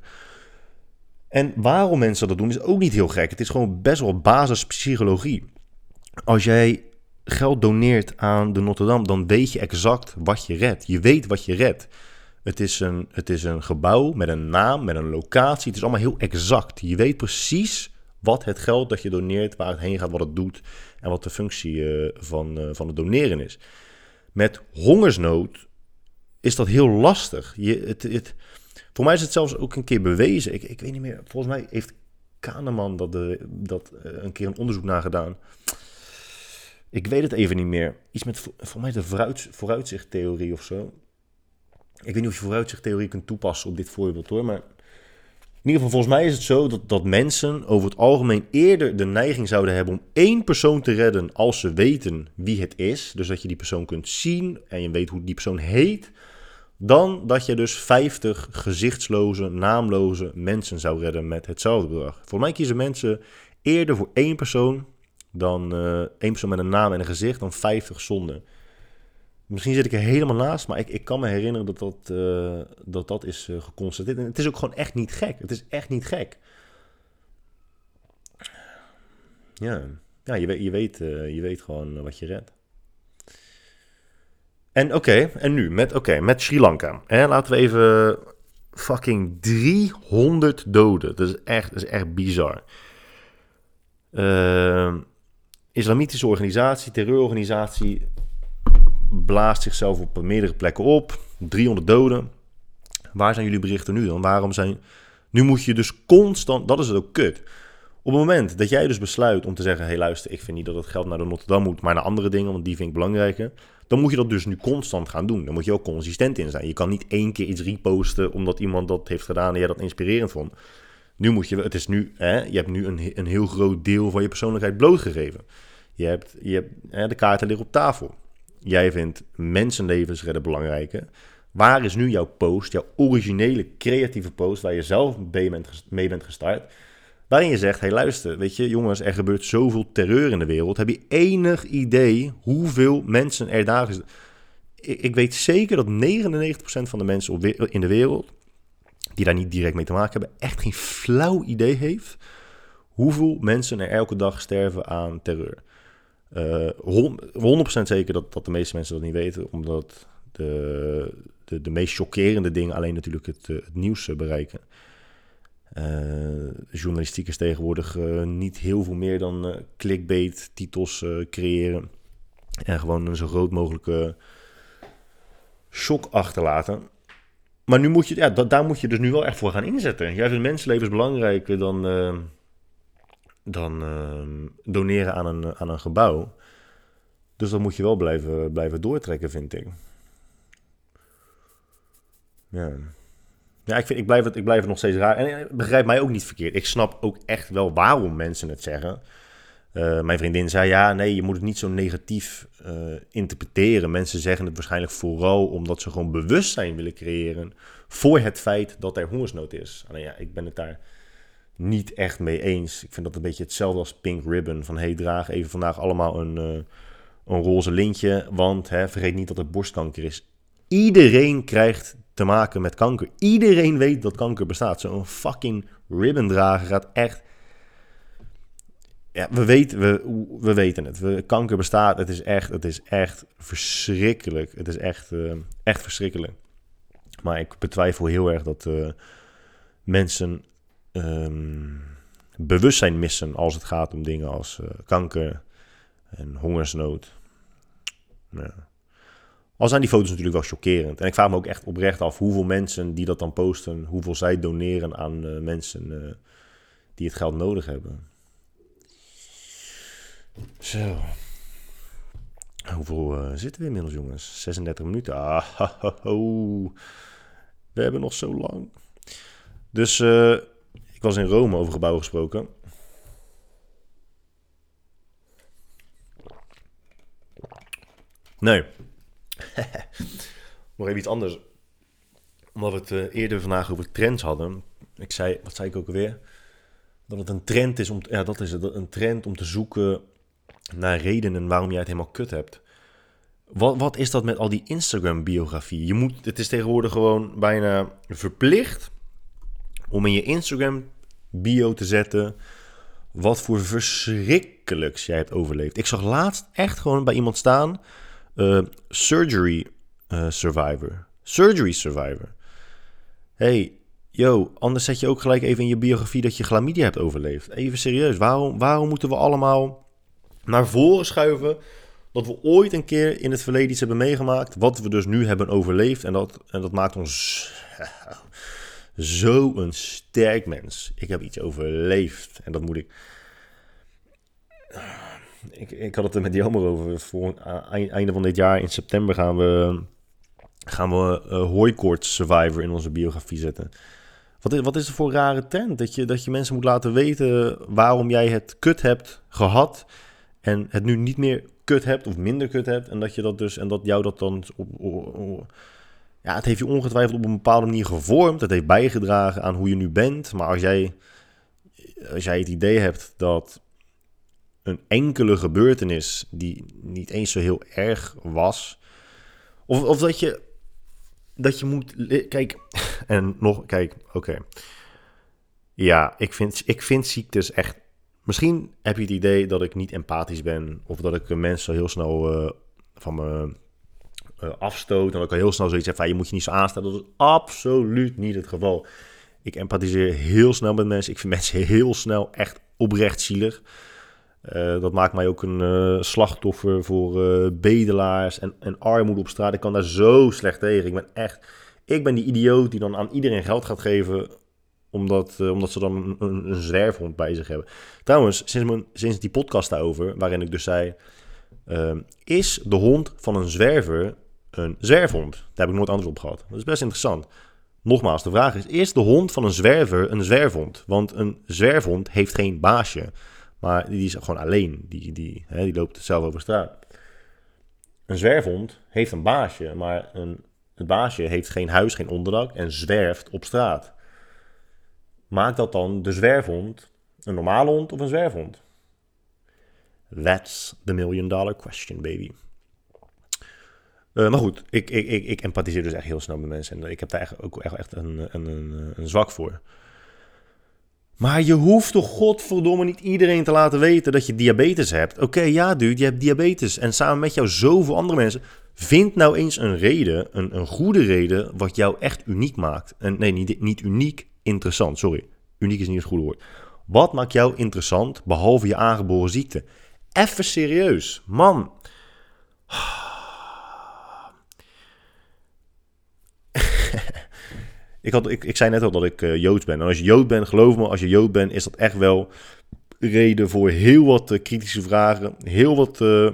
En waarom mensen dat doen is ook niet heel gek. Het is gewoon best wel basispsychologie. Als jij geld doneert aan de Notre Dame, dan weet je exact wat je redt. Je weet wat je redt. Het is, een, het is een gebouw met een naam, met een locatie. Het is allemaal heel exact. Je weet precies wat het geld dat je doneert, waar het heen gaat, wat het doet en wat de functie uh, van, uh, van het doneren is. Met hongersnood is dat heel lastig. Je, het, het, voor mij is het zelfs ook een keer bewezen. Ik, ik weet niet meer, volgens mij heeft Kahneman dat, de, dat uh, een keer een onderzoek naar gedaan. Ik weet het even niet meer. Iets met, voor mij de vooruit, vooruitzichttheorie of zo. Ik weet niet of je vooruitzichttheorie kunt toepassen op dit voorbeeld hoor, maar in ieder geval, volgens mij is het zo dat, dat mensen over het algemeen eerder de neiging zouden hebben om één persoon te redden als ze weten wie het is. Dus dat je die persoon kunt zien en je weet hoe die persoon heet. Dan dat je dus 50 gezichtsloze, naamloze mensen zou redden met hetzelfde bedrag. Voor mij kiezen mensen eerder voor één persoon dan uh, één persoon met een naam en een gezicht dan 50 zonden. Misschien zit ik er helemaal naast, maar ik, ik kan me herinneren dat dat, uh, dat, dat is uh, geconstateerd. En het is ook gewoon echt niet gek. Het is echt niet gek. Ja, ja je, je, weet, je weet gewoon wat je redt. En oké, en nu met, okay, met Sri Lanka. Hè, laten we even fucking 300 doden. Dat is echt, dat is echt bizar. islamitische organisatie, terreurorganisatie, blaast zichzelf op meerdere plekken op. 300 doden. Waar zijn jullie berichten nu dan? Waarom zijn... Nu moet je dus constant... Dat is het ook kut. Op het moment dat jij dus besluit om te zeggen... hey, luister, ik vind niet dat het geld naar de Notre Dame moet... maar naar andere dingen, want die vind ik belangrijker... dan moet je dat dus nu constant gaan doen. Dan moet je ook consistent in zijn. Je kan niet één keer iets reposten... omdat iemand dat heeft gedaan en jij dat inspirerend vond. Nu moet je... Het is nu... Hè, je hebt nu een, een heel groot deel van je persoonlijkheid blootgegeven. Je hebt, je hebt hè, de kaarten liggen op tafel. Jij vindt mensenlevens redden belangrijker. Waar is nu jouw post, jouw originele creatieve post, waar je zelf mee bent gestart? Waarin je zegt: hey, luister, weet je, jongens, er gebeurt zoveel terreur in de wereld. Heb je enig idee hoeveel mensen er zijn? Ik weet zeker dat 99% van de mensen in de wereld, die daar niet direct mee te maken hebben, echt geen flauw idee heeft hoeveel mensen er elke dag sterven aan terreur. Uh, eh, 100% zeker dat, dat de meeste mensen dat niet weten, omdat de, de, de meest chockerende dingen alleen natuurlijk het, eh, het nieuws bereiken. journalistiek is tegenwoordig niet heel veel meer dan clickbait, titels creëren. En gewoon een zo groot mogelijke shock achterlaten. Maar nu moet je, ja, daar moet je dus nu wel echt voor gaan inzetten. Jij vindt mensenlevens belangrijker dan, uh, dan uh, doneren aan een, aan een gebouw. Dus dat moet je wel blijven, blijven doortrekken, vind ik. Ja. Ja, ik, vind, ik, blijf het, ik blijf het nog steeds raar. En begrijp mij ook niet verkeerd. Ik snap ook echt wel waarom mensen het zeggen. Uh, mijn vriendin zei: Ja, nee, je moet het niet zo negatief uh, interpreteren. Mensen zeggen het waarschijnlijk vooral omdat ze gewoon bewustzijn willen creëren voor het feit dat er hongersnood is. Alleen ja, ik ben het daar niet echt mee eens. Ik vind dat een beetje hetzelfde als Pink Ribbon. Van hey, draag even vandaag allemaal een, uh, een roze lintje, want hè, vergeet niet dat het borstkanker is. Iedereen krijgt te maken met kanker. Iedereen weet dat kanker bestaat. Zo'n fucking ribbon dragen gaat echt ja, we, weten, we, we weten het. We, kanker bestaat. Het is echt, het is echt verschrikkelijk. Het is echt, uh, echt verschrikkelijk. Maar ik betwijfel heel erg dat uh, mensen um, bewustzijn missen als het gaat om dingen als uh, kanker en hongersnood. Ja. Al zijn die foto's natuurlijk wel chockerend. En ik vraag me ook echt oprecht af hoeveel mensen die dat dan posten, hoeveel zij doneren aan mensen die het geld nodig hebben. Zo. Hoeveel zitten we inmiddels, jongens? 36 minuten. Ah, ho, ho. We hebben nog zo lang. Dus was in Rome over gebouwen gesproken. Nee. nog even iets anders. Omdat we het uh, eerder vandaag over trends hadden. Ik zei, wat zei ik ook alweer? Dat het een trend is om, ja, dat is het, een trend om te zoeken naar redenen waarom jij het helemaal kut hebt. Wat, wat is dat met al die Instagram-biografie? Je moet, het is tegenwoordig gewoon bijna verplicht om in je Instagram-bio te zetten wat voor verschrikkelijks jij hebt overleefd. Ik zag laatst echt gewoon bij iemand staan: uh, surgery uh, survivor. Surgery survivor. Hey, yo, anders zet je ook gelijk even in je biografie dat je chlamydia hebt overleefd. Even serieus, waarom, waarom moeten we allemaal naar voren schuiven dat we ooit een keer in het verleden iets hebben meegemaakt, wat we dus nu hebben overleefd. En dat, en dat maakt ons zo een sterk mens. Ik heb iets overleefd en dat moet ik. Ik, ik had het er met Jelmer over. Voor einde van dit jaar, in september, gaan we, gaan we uh, Survivor in onze biografie zetten. Wat is, wat is er voor rare trend? Dat je, dat je mensen moet laten weten waarom jij het kut hebt gehad en het nu niet meer kut hebt of minder kut hebt en dat je dat dus en dat jou dat dan op, ja, het heeft je ongetwijfeld op een bepaalde manier gevormd. Het heeft bijgedragen aan hoe je nu bent. Maar als jij, als jij het idee hebt dat een enkele gebeurtenis die niet eens zo heel erg was, of, of dat je dat je moet kijk en nog kijk, oké. Ja, ik vind, ik vind ziektes echt Misschien heb je het idee dat ik niet empathisch ben. Of dat ik mensen heel snel uh, van me afstoot. En ik al heel snel zoiets heb van je moet je niet zo aanstellen. Dat is absoluut niet het geval. Ik empathiseer heel snel met mensen. Ik vind mensen heel snel echt oprecht zielig. Uh, dat maakt mij ook een slachtoffer voor bedelaars en, en armoede op straat. Ik kan daar zo slecht tegen. Ik ben echt... Ik ben die idioot die dan aan iedereen geld gaat geven omdat, omdat ze dan een, een, zwerfhond bij zich hebben. Trouwens, sinds, mijn, sinds die podcast daarover, waarin ik dus zei... Uh, is de hond van een zwerver een zwerfhond? Daar heb ik nooit antwoord op gehad. Dat is best interessant. Nogmaals, de vraag is, is de hond van een zwerver een zwerfhond? Want een zwerfhond heeft geen baasje. Maar die is gewoon alleen. Die, die, hè, die loopt zelf over straat. Een zwerfhond heeft een baasje, maar een, het baasje heeft geen huis, geen onderdak en zwerft op straat maakt dat dan de zwerfhond een normale hond of een zwerfhond? That's the million dollar question, baby. Uh, maar goed, ik, ik, ik, empathiseer dus echt heel snel met mensen. En ik heb daar ook echt, echt een, een, een, een zwak voor. Maar je hoeft toch godverdomme niet iedereen te laten weten dat je diabetes hebt. Oké, ja dude, je hebt diabetes. En samen met jou zoveel andere mensen. Vind nou eens een reden, een, een goede reden, wat jou echt uniek maakt. En nee, niet, niet uniek, interessant, sorry. Uniek is niet het goede woord. Wat maakt jou interessant behalve je aangeboren ziekte? Even serieus, man. Ik, had, ik, ik zei net al dat ik uh, Joods ben. En als je Jood bent, geloof me, als je Jood bent, is dat echt wel reden voor heel wat uh, kritische vragen. Heel wat uh,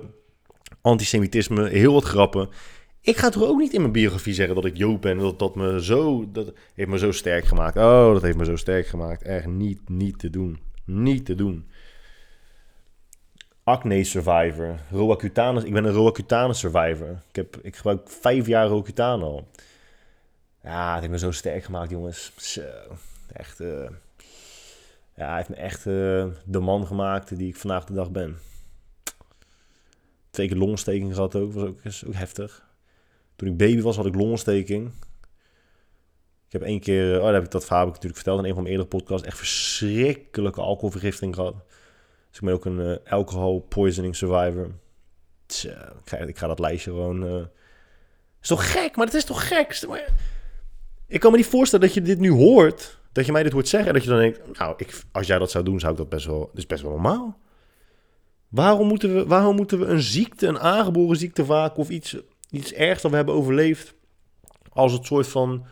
antisemitisme, heel wat grappen. Ik ga toch ook niet in mijn biografie zeggen dat ik Jood ben. Dat, dat, me zo, dat heeft me zo sterk gemaakt. Oh, dat heeft me zo sterk gemaakt. Echt niet, niet te doen. Niet te doen. Acne survivor. Roacutanus. Ik ben een Roacutanus survivor. Ik, heb, ik gebruik vijf jaar Roacutan al. Ja, het heeft me zo sterk gemaakt, jongens. Zo. Echt. Uh, ja, hij heeft me echt uh, de man gemaakt die ik vandaag de dag ben. Twee keer longontsteking gehad ook. Was ook, is ook heftig. Toen ik baby was, had ik longontsteking. Ik heb één keer, oh, heb ik dat verhaal natuurlijk verteld in een van mijn eerdere podcasts. Echt verschrikkelijke alcoholvergiftiging gehad. Dus ik ben ook een uh, alcohol poisoning survivor. Tja, ik, ga, ik ga dat lijstje gewoon. Uh... is toch gek? Maar het is toch gek? Ik kan me niet voorstellen dat je dit nu hoort. Dat je mij dit hoort zeggen. En dat je dan denkt. Nou, ik, als jij dat zou doen, zou ik dat best wel. Dat is best wel normaal. Waarom moeten we, waarom moeten we een ziekte, een aangeboren ziekte vaak. of iets, iets ergs dat we hebben overleefd. als het soort van.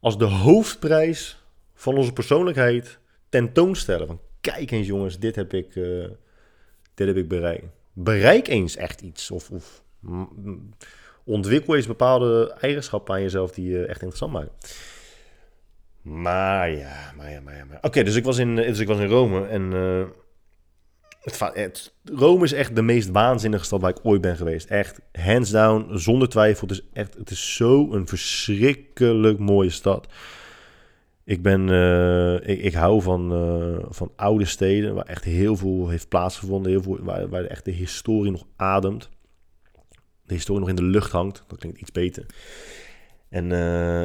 als de hoofdprijs van onze persoonlijkheid tentoonstellen? Van kijk eens jongens, dit heb ik, uh, dit heb ik bereikt. Bereik eens echt iets. Of, of ontwikkel eens bepaalde eigenschappen aan jezelf die je echt interessant maken. Maar ja, maar ja, maar ja. Oké, dus, ik was in, dus ik was in Rome en uh, het, Rome is echt de meest waanzinnige stad waar ik ooit ben geweest. Echt, hands down, zonder twijfel. Het is echt, het is zo een verschrikkelijk mooie stad. Ik, ben, ik, ik, hou van, van oude steden waar echt heel veel heeft plaatsgevonden. Heel veel, waar, waar echt de historie nog ademt. De historie nog in de lucht hangt. Dat klinkt iets beter. En uh,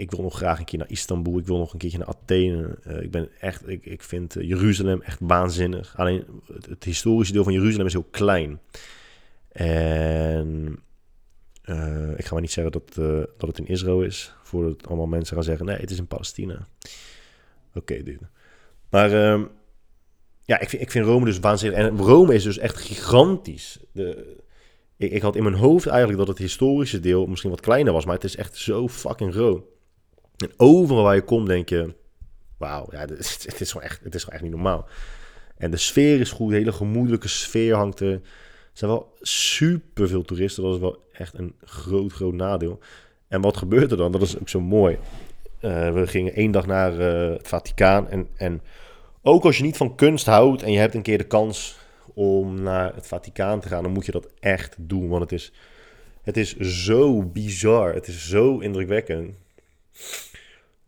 ik, wil nog graag een keer naar Istanbul. Ik wil nog een keertje naar Athene. ik, ben echt, ik, ik vind Jeruzalem echt waanzinnig. Alleen het, historische deel van Jeruzalem is heel klein. En ik ga maar niet zeggen dat, dat het in Israël is, voordat allemaal mensen gaan zeggen: nee, het is in Palestina. Oké, dude. Maar uh, ja, ik vind, ik vind Rome dus waanzinnig. En Rome is dus echt gigantisch. De, ik, ik, had in mijn hoofd eigenlijk dat het historische deel misschien wat kleiner was, maar het is echt zo fucking groot. En overal waar je komt, denk je: wauw, ja, het, is, is gewoon echt, het is gewoon echt niet normaal. En de sfeer is goed, hele gemoedelijke sfeer hangt er. Er zijn wel super veel toeristen. Dat is wel echt een groot, groot nadeel. En wat gebeurt er dan? Dat is ook zo mooi. Uh, we gingen één dag naar uh, het Vaticaan. En, en ook als je niet van kunst houdt en je hebt een keer de kans om naar het Vaticaan te gaan, dan moet je dat echt doen. Want het is, het is zo bizar. Het is zo indrukwekkend.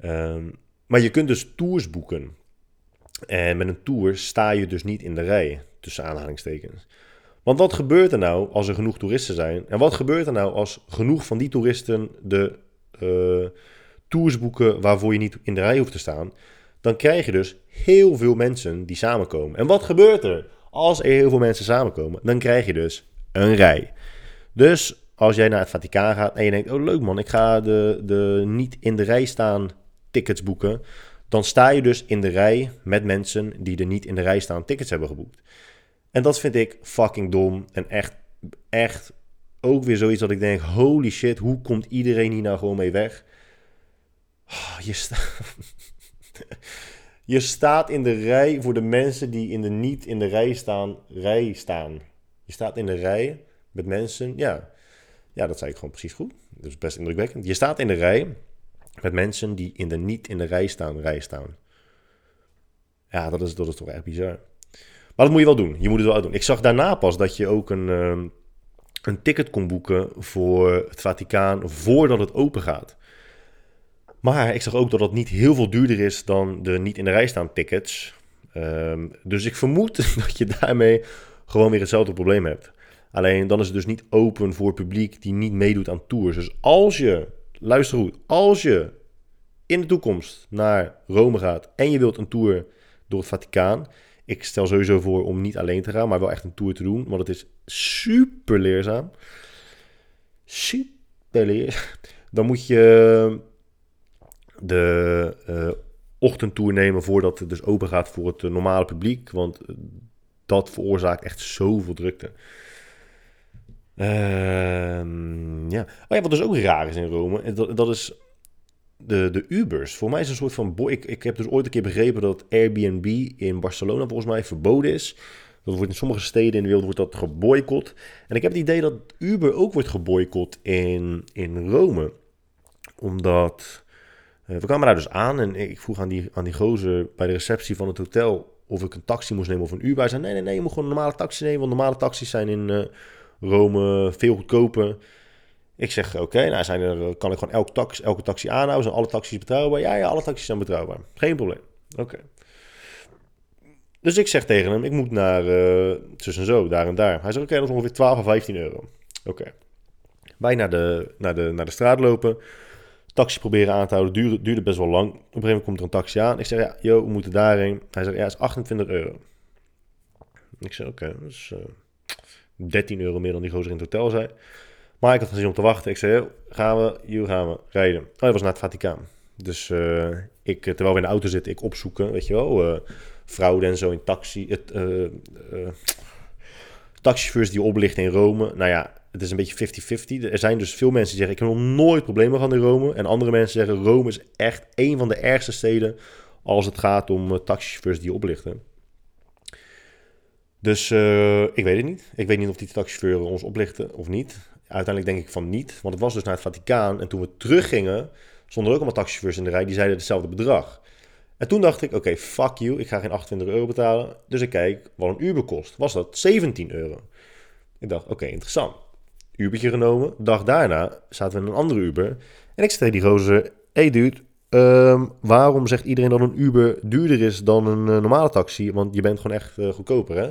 Um, maar je kunt dus tours boeken. En met een tour sta je dus niet in de rij, tussen aanhalingstekens. Want wat gebeurt er nou als er genoeg toeristen zijn? En wat gebeurt er nou als genoeg van die toeristen de uh, tours boeken waarvoor je niet in de rij hoeft te staan? Dan krijg je dus heel veel mensen die samenkomen. En wat gebeurt er als er heel veel mensen samenkomen? Dan krijg je dus een rij. Dus als jij naar het Vaticaan gaat en je denkt: Oh, leuk man, ik ga de, de niet in de rij staan tickets boeken. Dan sta je dus in de rij met mensen die er niet in de rij staan tickets hebben geboekt. En dat vind ik fucking dom. En echt, echt ook weer zoiets dat ik denk: holy shit, hoe komt iedereen hier nou gewoon mee weg? Oh, je, sta je staat in de rij voor de mensen die in de niet in de rij staan, rij staan. Je staat in de rij met mensen, ja, ja, dat zei ik gewoon precies goed. Dat is best indrukwekkend. Je staat in de rij met mensen die in de niet in de rij staan, rij staan. Ja, dat is, dat is toch echt bizar. Maar dat moet je wel doen. Je moet het wel doen. Ik zag daarna pas dat je ook een, ehm, een ticket kon boeken voor het Vaticaan voordat het open gaat. Maar ik zag ook dat het niet heel veel duurder is dan de niet in de rij staan tickets. Um, dus ik vermoed dat je daarmee gewoon weer hetzelfde probleem hebt. Alleen dan is het dus niet open voor publiek die niet meedoet aan tours. Dus als je, luister goed, als je in de toekomst naar Rome gaat en je wilt een tour door het Vaticaan, ik stel sowieso voor om niet alleen te gaan, maar wel echt een tour te doen. Want het is super leerzaam. Super leerzaam. Dan moet je de, uh, ochtendtour nemen voordat het dus open gaat voor het normale publiek. Want dat veroorzaakt echt zoveel drukte. Ehm, ja. Oh ja, wat dus ook raar is in Rome, dat, dat is de, de Ubers. Voor mij is een soort van... Ik, ik heb dus ooit een keer begrepen dat Airbnb in Barcelona volgens mij verboden is. Dat wordt in sommige steden in de wereld wordt dat geboycott. En ik heb het idee dat Uber ook wordt geboycott in, in Rome. Omdat... Uh, we kwamen daar dus aan en ik vroeg aan die, aan die gozer bij de receptie van het hotel of ik een taxi moest nemen of een Uber. Hij zei, nee, nee, nee, je moet gewoon een normale taxi nemen, want normale taxis zijn in uh, Rome veel goedkoper. Ik zeg, oké, nou zijn er, kan ik gewoon elke taxi, elke taxi aanhouden? Zijn alle taxis betrouwbaar? Ja, ja, alle taxis zijn betrouwbaar. Geen probleem. Oké. Dus ik zeg tegen hem, ik moet naar uh, zo, daar en daar. Hij zegt, oké, dat is ongeveer 12 of 15 euro. Oké. Wij naar de, naar, de, naar de straat lopen. Taxi proberen aan te houden. Duurde, best wel lang. Op een gegeven moment komt er een taxi aan. Ik zeg, ja, yo, we moeten daarheen. Hij zegt, ja, het is 28 euro. Ik zeg, oké, dat is uh, eh, 13 euro meer dan die gozer in het hotel zei. Maar ik had gezien om te wachten. Ik zei, gaan we, hier gaan we rijden. Oh, dat was naar het Vaticaan. Dus uh, ik, terwijl we in de auto zitten, ik opzoeken, weet je wel, uh, fraude en zo in taxi. Het, taxichauffeurs die oplichten in Rome. Nou ja, het is een beetje 50-50. Er zijn dus veel mensen die zeggen, ik heb nog nooit problemen gehad in Rome. En andere mensen zeggen, Rome is echt een van de ergste steden als het gaat om taxichauffeurs die oplichten. Dus ik weet het niet. Ik weet niet of die taxichauffeurs ons oplichten of niet. Uiteindelijk denk ik van niet, want het was dus naar het Vaticaan. En toen we teruggingen, stonden ook allemaal taxichauffeurs in de rij, die zeiden hetzelfde bedrag. En toen dacht ik, oké, fuck you, ik ga geen 28 euro betalen. Dus ik kijk wat een Uber kost. Was dat 17 euro? Ik dacht, oké, interessant. Ubertje genomen. Dag daarna zaten we in een andere Uber. En ik zei die gozer, hey dude, ehm, waarom zegt iedereen dat een Uber duurder is dan een uh, normale taxi? Want je bent gewoon echt uh, goedkoper, hè?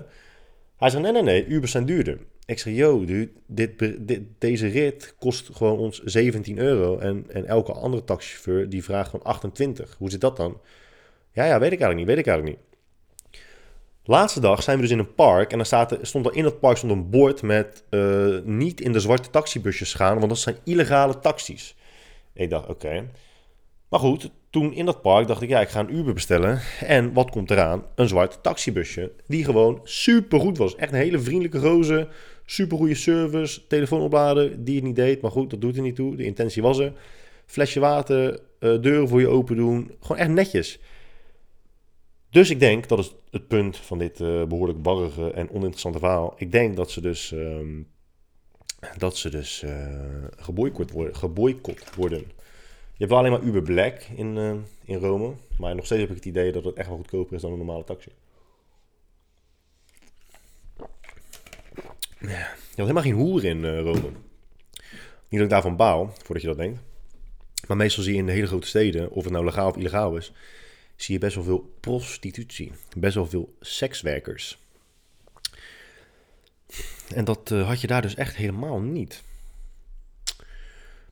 Hij zei, nee, nee, nee, Ubers zijn duurder. Ik zeg, yo, dude, dit, deze rit kost gewoon ons 17 euro. En, en elke andere taxichauffeur die vraagt gewoon 28. Hoe zit dat dan? Ja, ja, weet ik eigenlijk niet, weet ik eigenlijk niet. Laatste dag zijn we dus in een park en dan staat, stond er in het park stond een bord met uh, niet in de zwarte taxibusjes gaan, want dat zijn illegale taxis. Ik dacht, oké. Maar goed, toen in dat park dacht ik, ja, ik ga een Uber bestellen. En wat komt eraan? Een zwart taxibusje, die gewoon super goed was. Echt een hele vriendelijke roze, super goede service, telefoon opladen, die het niet deed. Maar goed, dat doet er niet toe, de intentie was er. Flesje water, uh, deuren voor je open doen, gewoon echt netjes. Dus ik denk, dat is het punt van dit uh, behoorlijk barrige en oninteressante verhaal. Ik denk dat ze dus, um, dat ze dus uh, geboycott worden. Geboycott worden. Je hebt wel alleen maar Uber Black in, uh, in Rome. Maar nog steeds heb ik het idee dat het echt wel goedkoper is dan een normale taxi. Je had helemaal geen hoer in Rome. Niet dat ik daarvan baal, voordat je dat denkt. Maar meestal zie je in de hele grote steden, of het nou legaal of illegaal is, zie je best wel veel prostitutie. Best wel veel sekswerkers. En dat uh, had je daar dus echt helemaal niet.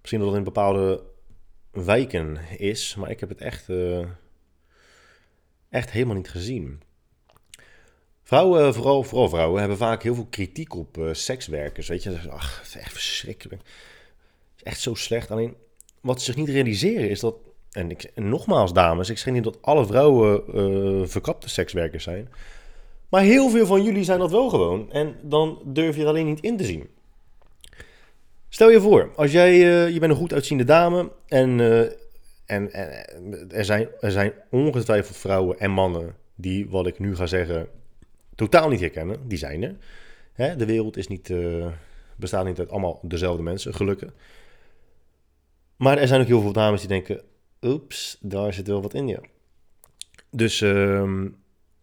Misschien dat het in bepaalde wijken is, maar ik heb het echt, uh, echt helemaal niet gezien. Vrouwen, vooral, vooral vrouwen, hebben vaak heel veel kritiek op sekswerkers. Weet je, ach, het is echt verschrikkelijk. Het is echt zo slecht. Alleen wat ze zich niet realiseren is dat en, ik, nogmaals, dames, ik zeg niet dat alle vrouwen uh, verkapte sekswerkers zijn. Maar heel veel van jullie zijn dat wel gewoon. En dan durf je er alleen niet in te zien. Stel je voor, als jij, uh, je bent een goed uitziende dame en, uh, en, en, er, zijn, er zijn ongetwijfeld vrouwen en mannen die, wat ik nu ga zeggen, totaal niet herkennen. Die zijn er. Hè? De wereld is niet, bestaat niet uit allemaal dezelfde mensen, gelukkig. Maar er zijn ook heel veel dames die denken, oeps, daar zit wel wat in, ja. Dus uh,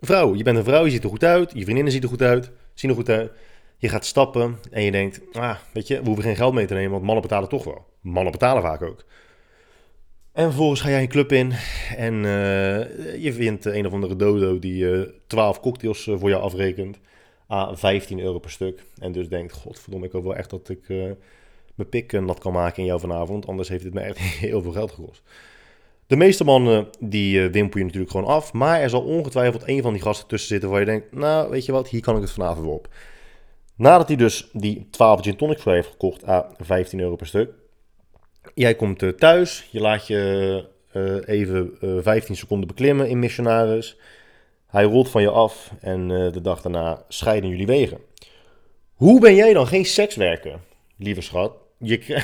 vrouw, je bent een vrouw, je ziet er goed uit, je vriendinnen zien er goed uit, zien er goed uit. Je gaat stappen en je denkt, ah, weet je, we hoeven geen geld mee te nemen, want mannen betalen toch wel. Mannen betalen vaak ook. En vervolgens ga jij een club in en uh, je vindt een of andere dodo die uh, 12 cocktails uh, voor jou afrekent. Ah, 15 euro per stuk. En dus denkt, godverdomme, ik hoop wel echt dat ik mijn pik nat kan maken in jou vanavond. Anders heeft het me echt heel veel geld gekost. De meeste mannen die uh, wimpel je natuurlijk gewoon af. Maar er zal ongetwijfeld een van die gasten tussen zitten waar je denkt, nou weet je wat, hier kan ik het vanavond wel op. Nadat hij dus die 12 gin tonic voor heeft gekocht, à 15 euro per stuk. Jij komt uh, thuis, je laat je eh, even uh, 15 seconden beklimmen in missionaris. Hij rolt van je af en de dag daarna scheiden jullie wegen. Hoe ben jij dan geen sekswerker, lieve schat? Je.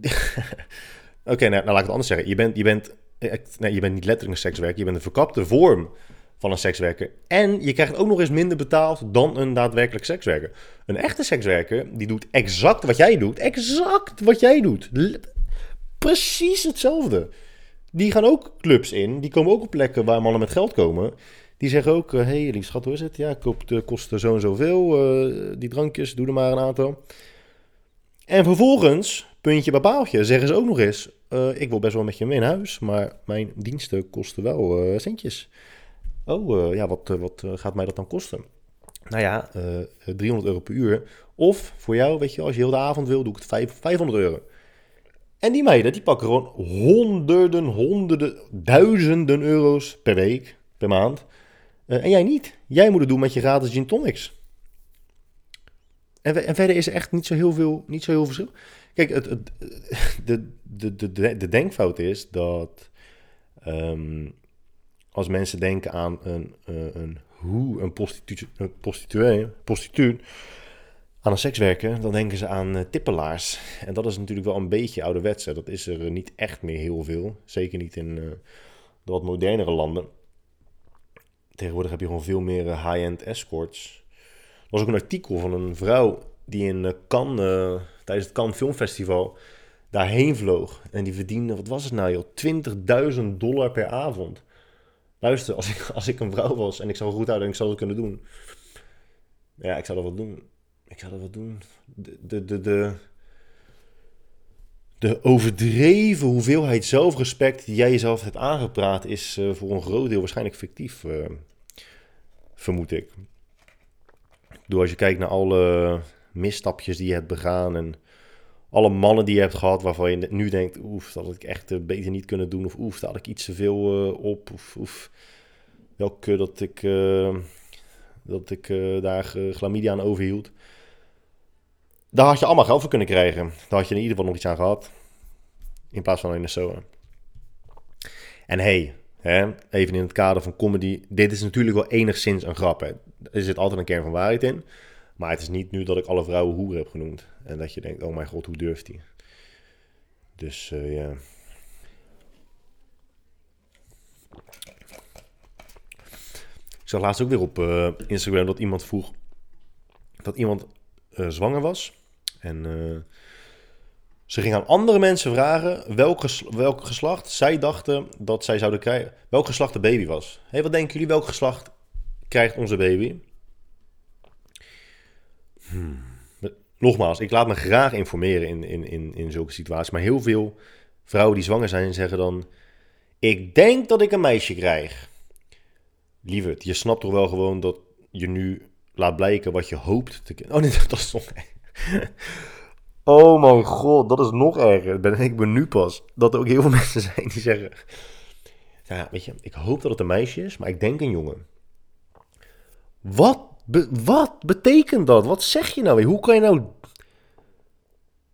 Oké, nou, nou, laat ik het anders zeggen. Je bent, je, bent, nee, je bent niet letterlijk een sekswerker, je bent een verkapte vorm van een sekswerker. En je krijgt ook nog eens minder betaald dan een daadwerkelijk sekswerker. Een echte sekswerker, die doet exact wat jij doet. Exact wat jij doet. Precies hetzelfde. Die gaan ook clubs in. Die komen ook op plekken waar mannen met geld komen. Die zeggen ook, hé, uh, hey, lief schat, hoe is het? Ja, koop, de kosten zo en zoveel. Uh, die drankjes, doe er maar een aantal. En vervolgens, puntje bij paaltje, zeggen ze ook nog eens... Uh, ik wil best wel met je mee in huis, maar mijn diensten kosten wel uh, centjes. Oh, uh, ja, wat, wat gaat mij dat dan kosten? Nou ja, 300 euro per uur. Of voor jou, weet je, als je heel de avond wil, doe ik het 500 euro. En die meiden, die pakken gewoon honderden, honderden, duizenden euro's per week, per maand. en jij niet. Jij moet het doen met je gratis gin tonics. En, verder is er echt niet zo heel veel, niet zo heel verschil. Kijk, het, het, de, de, de, de denkfout is dat um, als mensen denken aan een, uh, een hoe een prostituee, een prostituee, prostituut, aan een sekswerker, dan denken ze aan uh, tippelaars. En dat is natuurlijk wel een beetje ouderwets. Dat is er niet echt meer heel veel. Zeker niet in uh, de wat modernere landen. Tegenwoordig heb je gewoon veel meer high-end escorts was ook een artikel van een vrouw die in Cannes, uh, tijdens het Cannes Filmfestival, daarheen vloog. En die verdiende, wat was het nou joh, 20.000 dollar per avond. Luister, als ik, als ik een vrouw was en ik zou goed houden en ik zou dat kunnen doen. Ja, ik zou dat wel doen. Ik zou dat wel doen. De, de, de, de, de overdreven hoeveelheid zelfrespect die jij jezelf hebt aangepraat... is uh, voor een groot deel waarschijnlijk fictief, vermoed ik. Door als je kijkt naar alle misstapjes die je hebt begaan en alle mannen die je hebt gehad waarvan je nu denkt, oef, dat had ik echt uh, beter niet kunnen doen. Of oef, daar had ik iets te veel uh, op. Of oef, welke dat ik, uh, dat ik daar chlamydia aan overhield. Daar had je allemaal geld voor kunnen krijgen. Daar had je in ieder geval nog iets aan gehad. In plaats van in de SOA. En hey, even in het kader van comedy. Dit is natuurlijk wel enigszins een grap. Hè er zit altijd een kern van waarheid in. Maar het is niet nu dat ik alle vrouwen hoer heb genoemd. En dat je denkt, oh mijn god, hoe durft hij? Dus uh, ja. Ik zag laatst ook weer op uh, Instagram dat iemand vroeg dat iemand uh, zwanger was. En ze ging aan andere mensen vragen welk, ges welk geslacht zij dachten dat zij zouden krijgen. Welk geslacht de baby was. Hey, wat denken jullie? Welk geslacht krijgt onze baby? Hmm. Nogmaals, ik laat me graag informeren in, in, in, in zulke situaties. Maar heel veel vrouwen die zwanger zijn zeggen dan... Ik denk dat ik een meisje krijg. Lieverd, je snapt toch wel gewoon dat je nu laat blijken wat je hoopt te Oh nee, dat is nog... Oh mijn god, dat is nog erger. Ben ik ben nu pas dat er ook heel veel mensen zijn die zeggen... Ja, weet je, ik hoop dat het een meisje is, maar ik denk een jongen. Wat, wat betekent dat? Wat zeg je nou weer? Hoe kan je nou...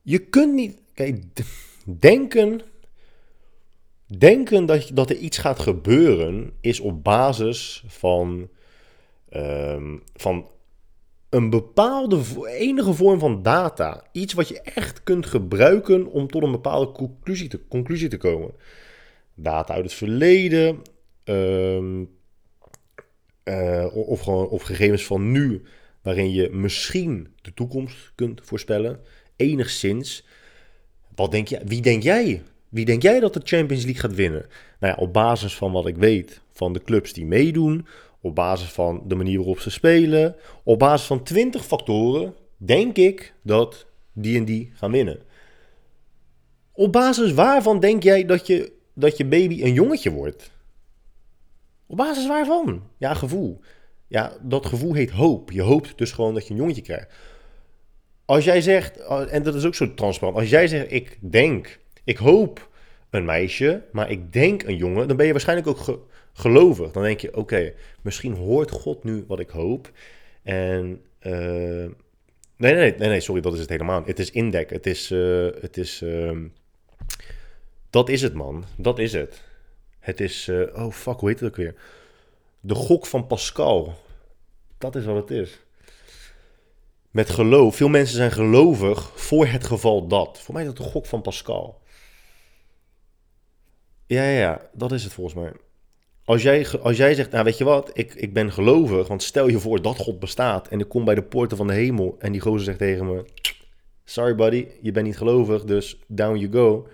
Je kunt niet... Kijk, denken... Denken dat, dat er iets gaat gebeuren is op basis van, ehm, van een bepaalde enige vorm van data. Iets wat je echt kunt gebruiken om tot een bepaalde conclusie te, conclusie te komen. Data uit het verleden, um, uh, of, gewoon, of gegevens van nu, waarin je misschien de toekomst kunt voorspellen. Enigszins. Wat denk je, wie denk jij? Wie denk jij dat de Champions League gaat winnen? Nou ja, op basis van wat ik weet van de clubs die meedoen, op basis van de manier waarop ze spelen, op basis van 20 factoren, denk ik dat die en die gaan winnen. Op basis waarvan denk jij dat je, dat je baby een jongetje wordt? Op basis waarvan? Ja, gevoel. Ja, dat gevoel heet hoop. Je hoopt dus gewoon dat je een jongetje krijgt. Als jij zegt, en dat is ook zo transparant, als jij zegt, ik denk, ik hoop een meisje, maar ik denk een jongen, dan ben je waarschijnlijk ook gelovig. Dan denk je, oké, misschien hoort God nu wat ik hoop. En uh, nee, nee, nee, nee, sorry, dat is het helemaal. Het is indek. Het is, uh, het is, uh, Dat is het, man. Dat is het. Het is, uh, oh fuck, hoe heet het ook weer? De gok van Pascal. Dat is wat het is. Met geloof. Veel mensen zijn gelovig voor het geval dat. Voor mij is dat de gok van Pascal. Ja, ja, ja, dat is het volgens mij. Als jij, als jij zegt, nou weet je wat, ik, ik ben gelovig, want stel je voor dat God bestaat en ik kom bij de poorten van de hemel en die gozer zegt tegen me, sorry buddy, je bent niet gelovig, dus down you go.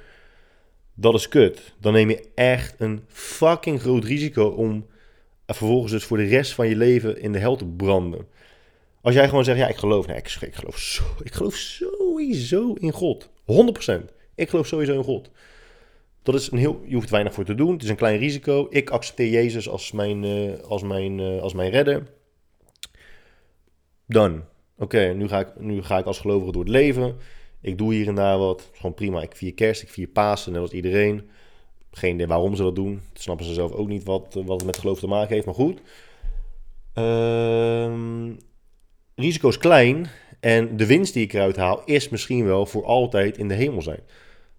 Dat is kut. Dan neem je echt een fucking groot risico om vervolgens dus voor de rest van je leven in de hel te branden. Als jij gewoon zegt, ja, ik geloof, nee, ik, ik, geloof, ik geloof sowieso in God. 100%. Ik geloof sowieso in God. Dat is een heel, je hoeft weinig voor te doen. Het is een klein risico. Ik accepteer Jezus als mijn, uh, als mijn, uh, als mijn redder. Dan. Oké, nu, ga ik, nu ga ik als gelovige door het leven. Ik doe hier en daar wat. Gewoon prima. Ik vier kerst, ik vier Pasen, net als iedereen. Geen idee waarom ze dat doen. Snappen ze zelf ook niet wat, wat het met geloof te maken heeft. Maar goed. Uh, risico is klein. En de winst die ik eruit haal is misschien wel voor altijd in de hemel zijn.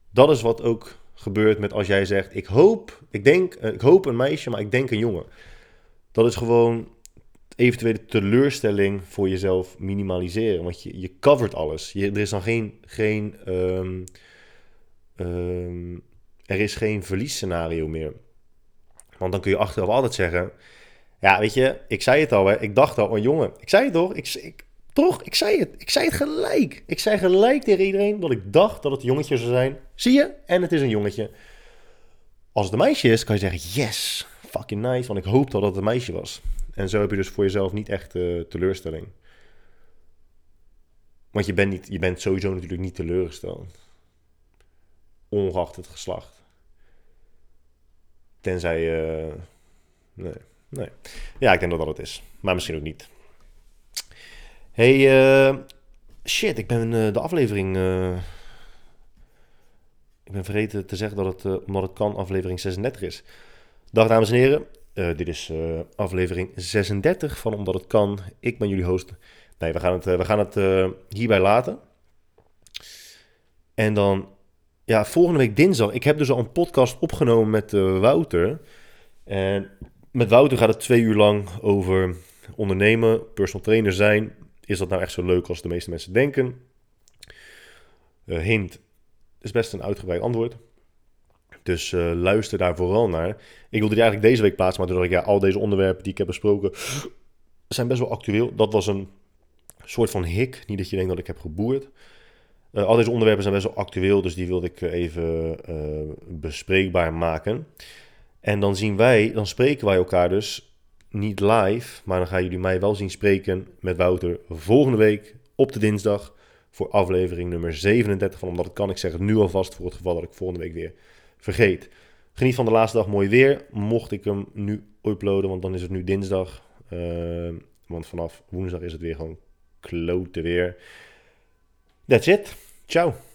Dat is wat ook gebeurt met als jij zegt: Ik hoop, ik denk, eh, ik hoop een meisje, maar ik denk een jongen. Dat is gewoon eventuele teleurstelling voor jezelf minimaliseren. Want je, je covert alles. Je, er is dan geen. geen um, um, er is geen verliesscenario meer. Want dan kun je achteraf altijd zeggen. Ja, weet je, ik zei het al, hè. ik dacht al, oh jongen, ik zei het toch? Ik, ik, toch, ik zei het. Ik zei het gelijk. Ik zei gelijk tegen iedereen dat ik dacht dat het jongetje zou zijn. Zie je? En het is een jongetje. Als het een meisje is, kan je zeggen, yes, fucking nice, want ik hoop dat het een meisje was. En zo heb je dus voor jezelf niet echt uh, teleurstelling. Want je bent, niet, je bent sowieso natuurlijk niet teleurgesteld. Ongeacht het geslacht. Tenzij je... Uh, nee, nee. Ja, ik denk dat dat het is. Maar misschien ook niet. Hey, uh, shit, ik ben uh, de aflevering. Uh, ik ben vergeten te zeggen dat het, omdat het kan, aflevering 36 is. Dag dames en heren, dit is aflevering 36 van Omdat het kan. Ik ben jullie host. Nee, we gaan het, we gaan het hierbij laten. En dan, ja, volgende week dinsdag. Ik heb dus al een podcast opgenomen met Wouter. En met Wouter gaat het twee uur lang over ondernemen, personal trainer zijn, is dat nou echt zo leuk als de meeste mensen denken? Uh, hint, is best een uitgebreid antwoord. Dus uh, luister daar vooral naar. Ik wilde die eigenlijk deze week plaatsen, maar dacht ik, ja, al deze onderwerpen die ik heb besproken zijn best wel actueel. Dat was een soort van hik. Niet dat je denkt dat ik heb geboerd. Uh, al deze onderwerpen zijn best wel actueel, dus die wilde ik even bespreekbaar maken. En dan zien wij, dan spreken wij elkaar dus niet live, maar dan gaan jullie mij wel zien spreken met Wouter volgende week op de dinsdag voor aflevering nummer 37 van Omdat het kan. Ik zeg het nu alvast voor het geval dat ik volgende week weer vergeet. Geniet van de laatste dag mooi weer. Mocht ik hem nu uploaden, want dan is het nu dinsdag. Uh, want vanaf woensdag is het weer gewoon klote weer. That's it. Ciao.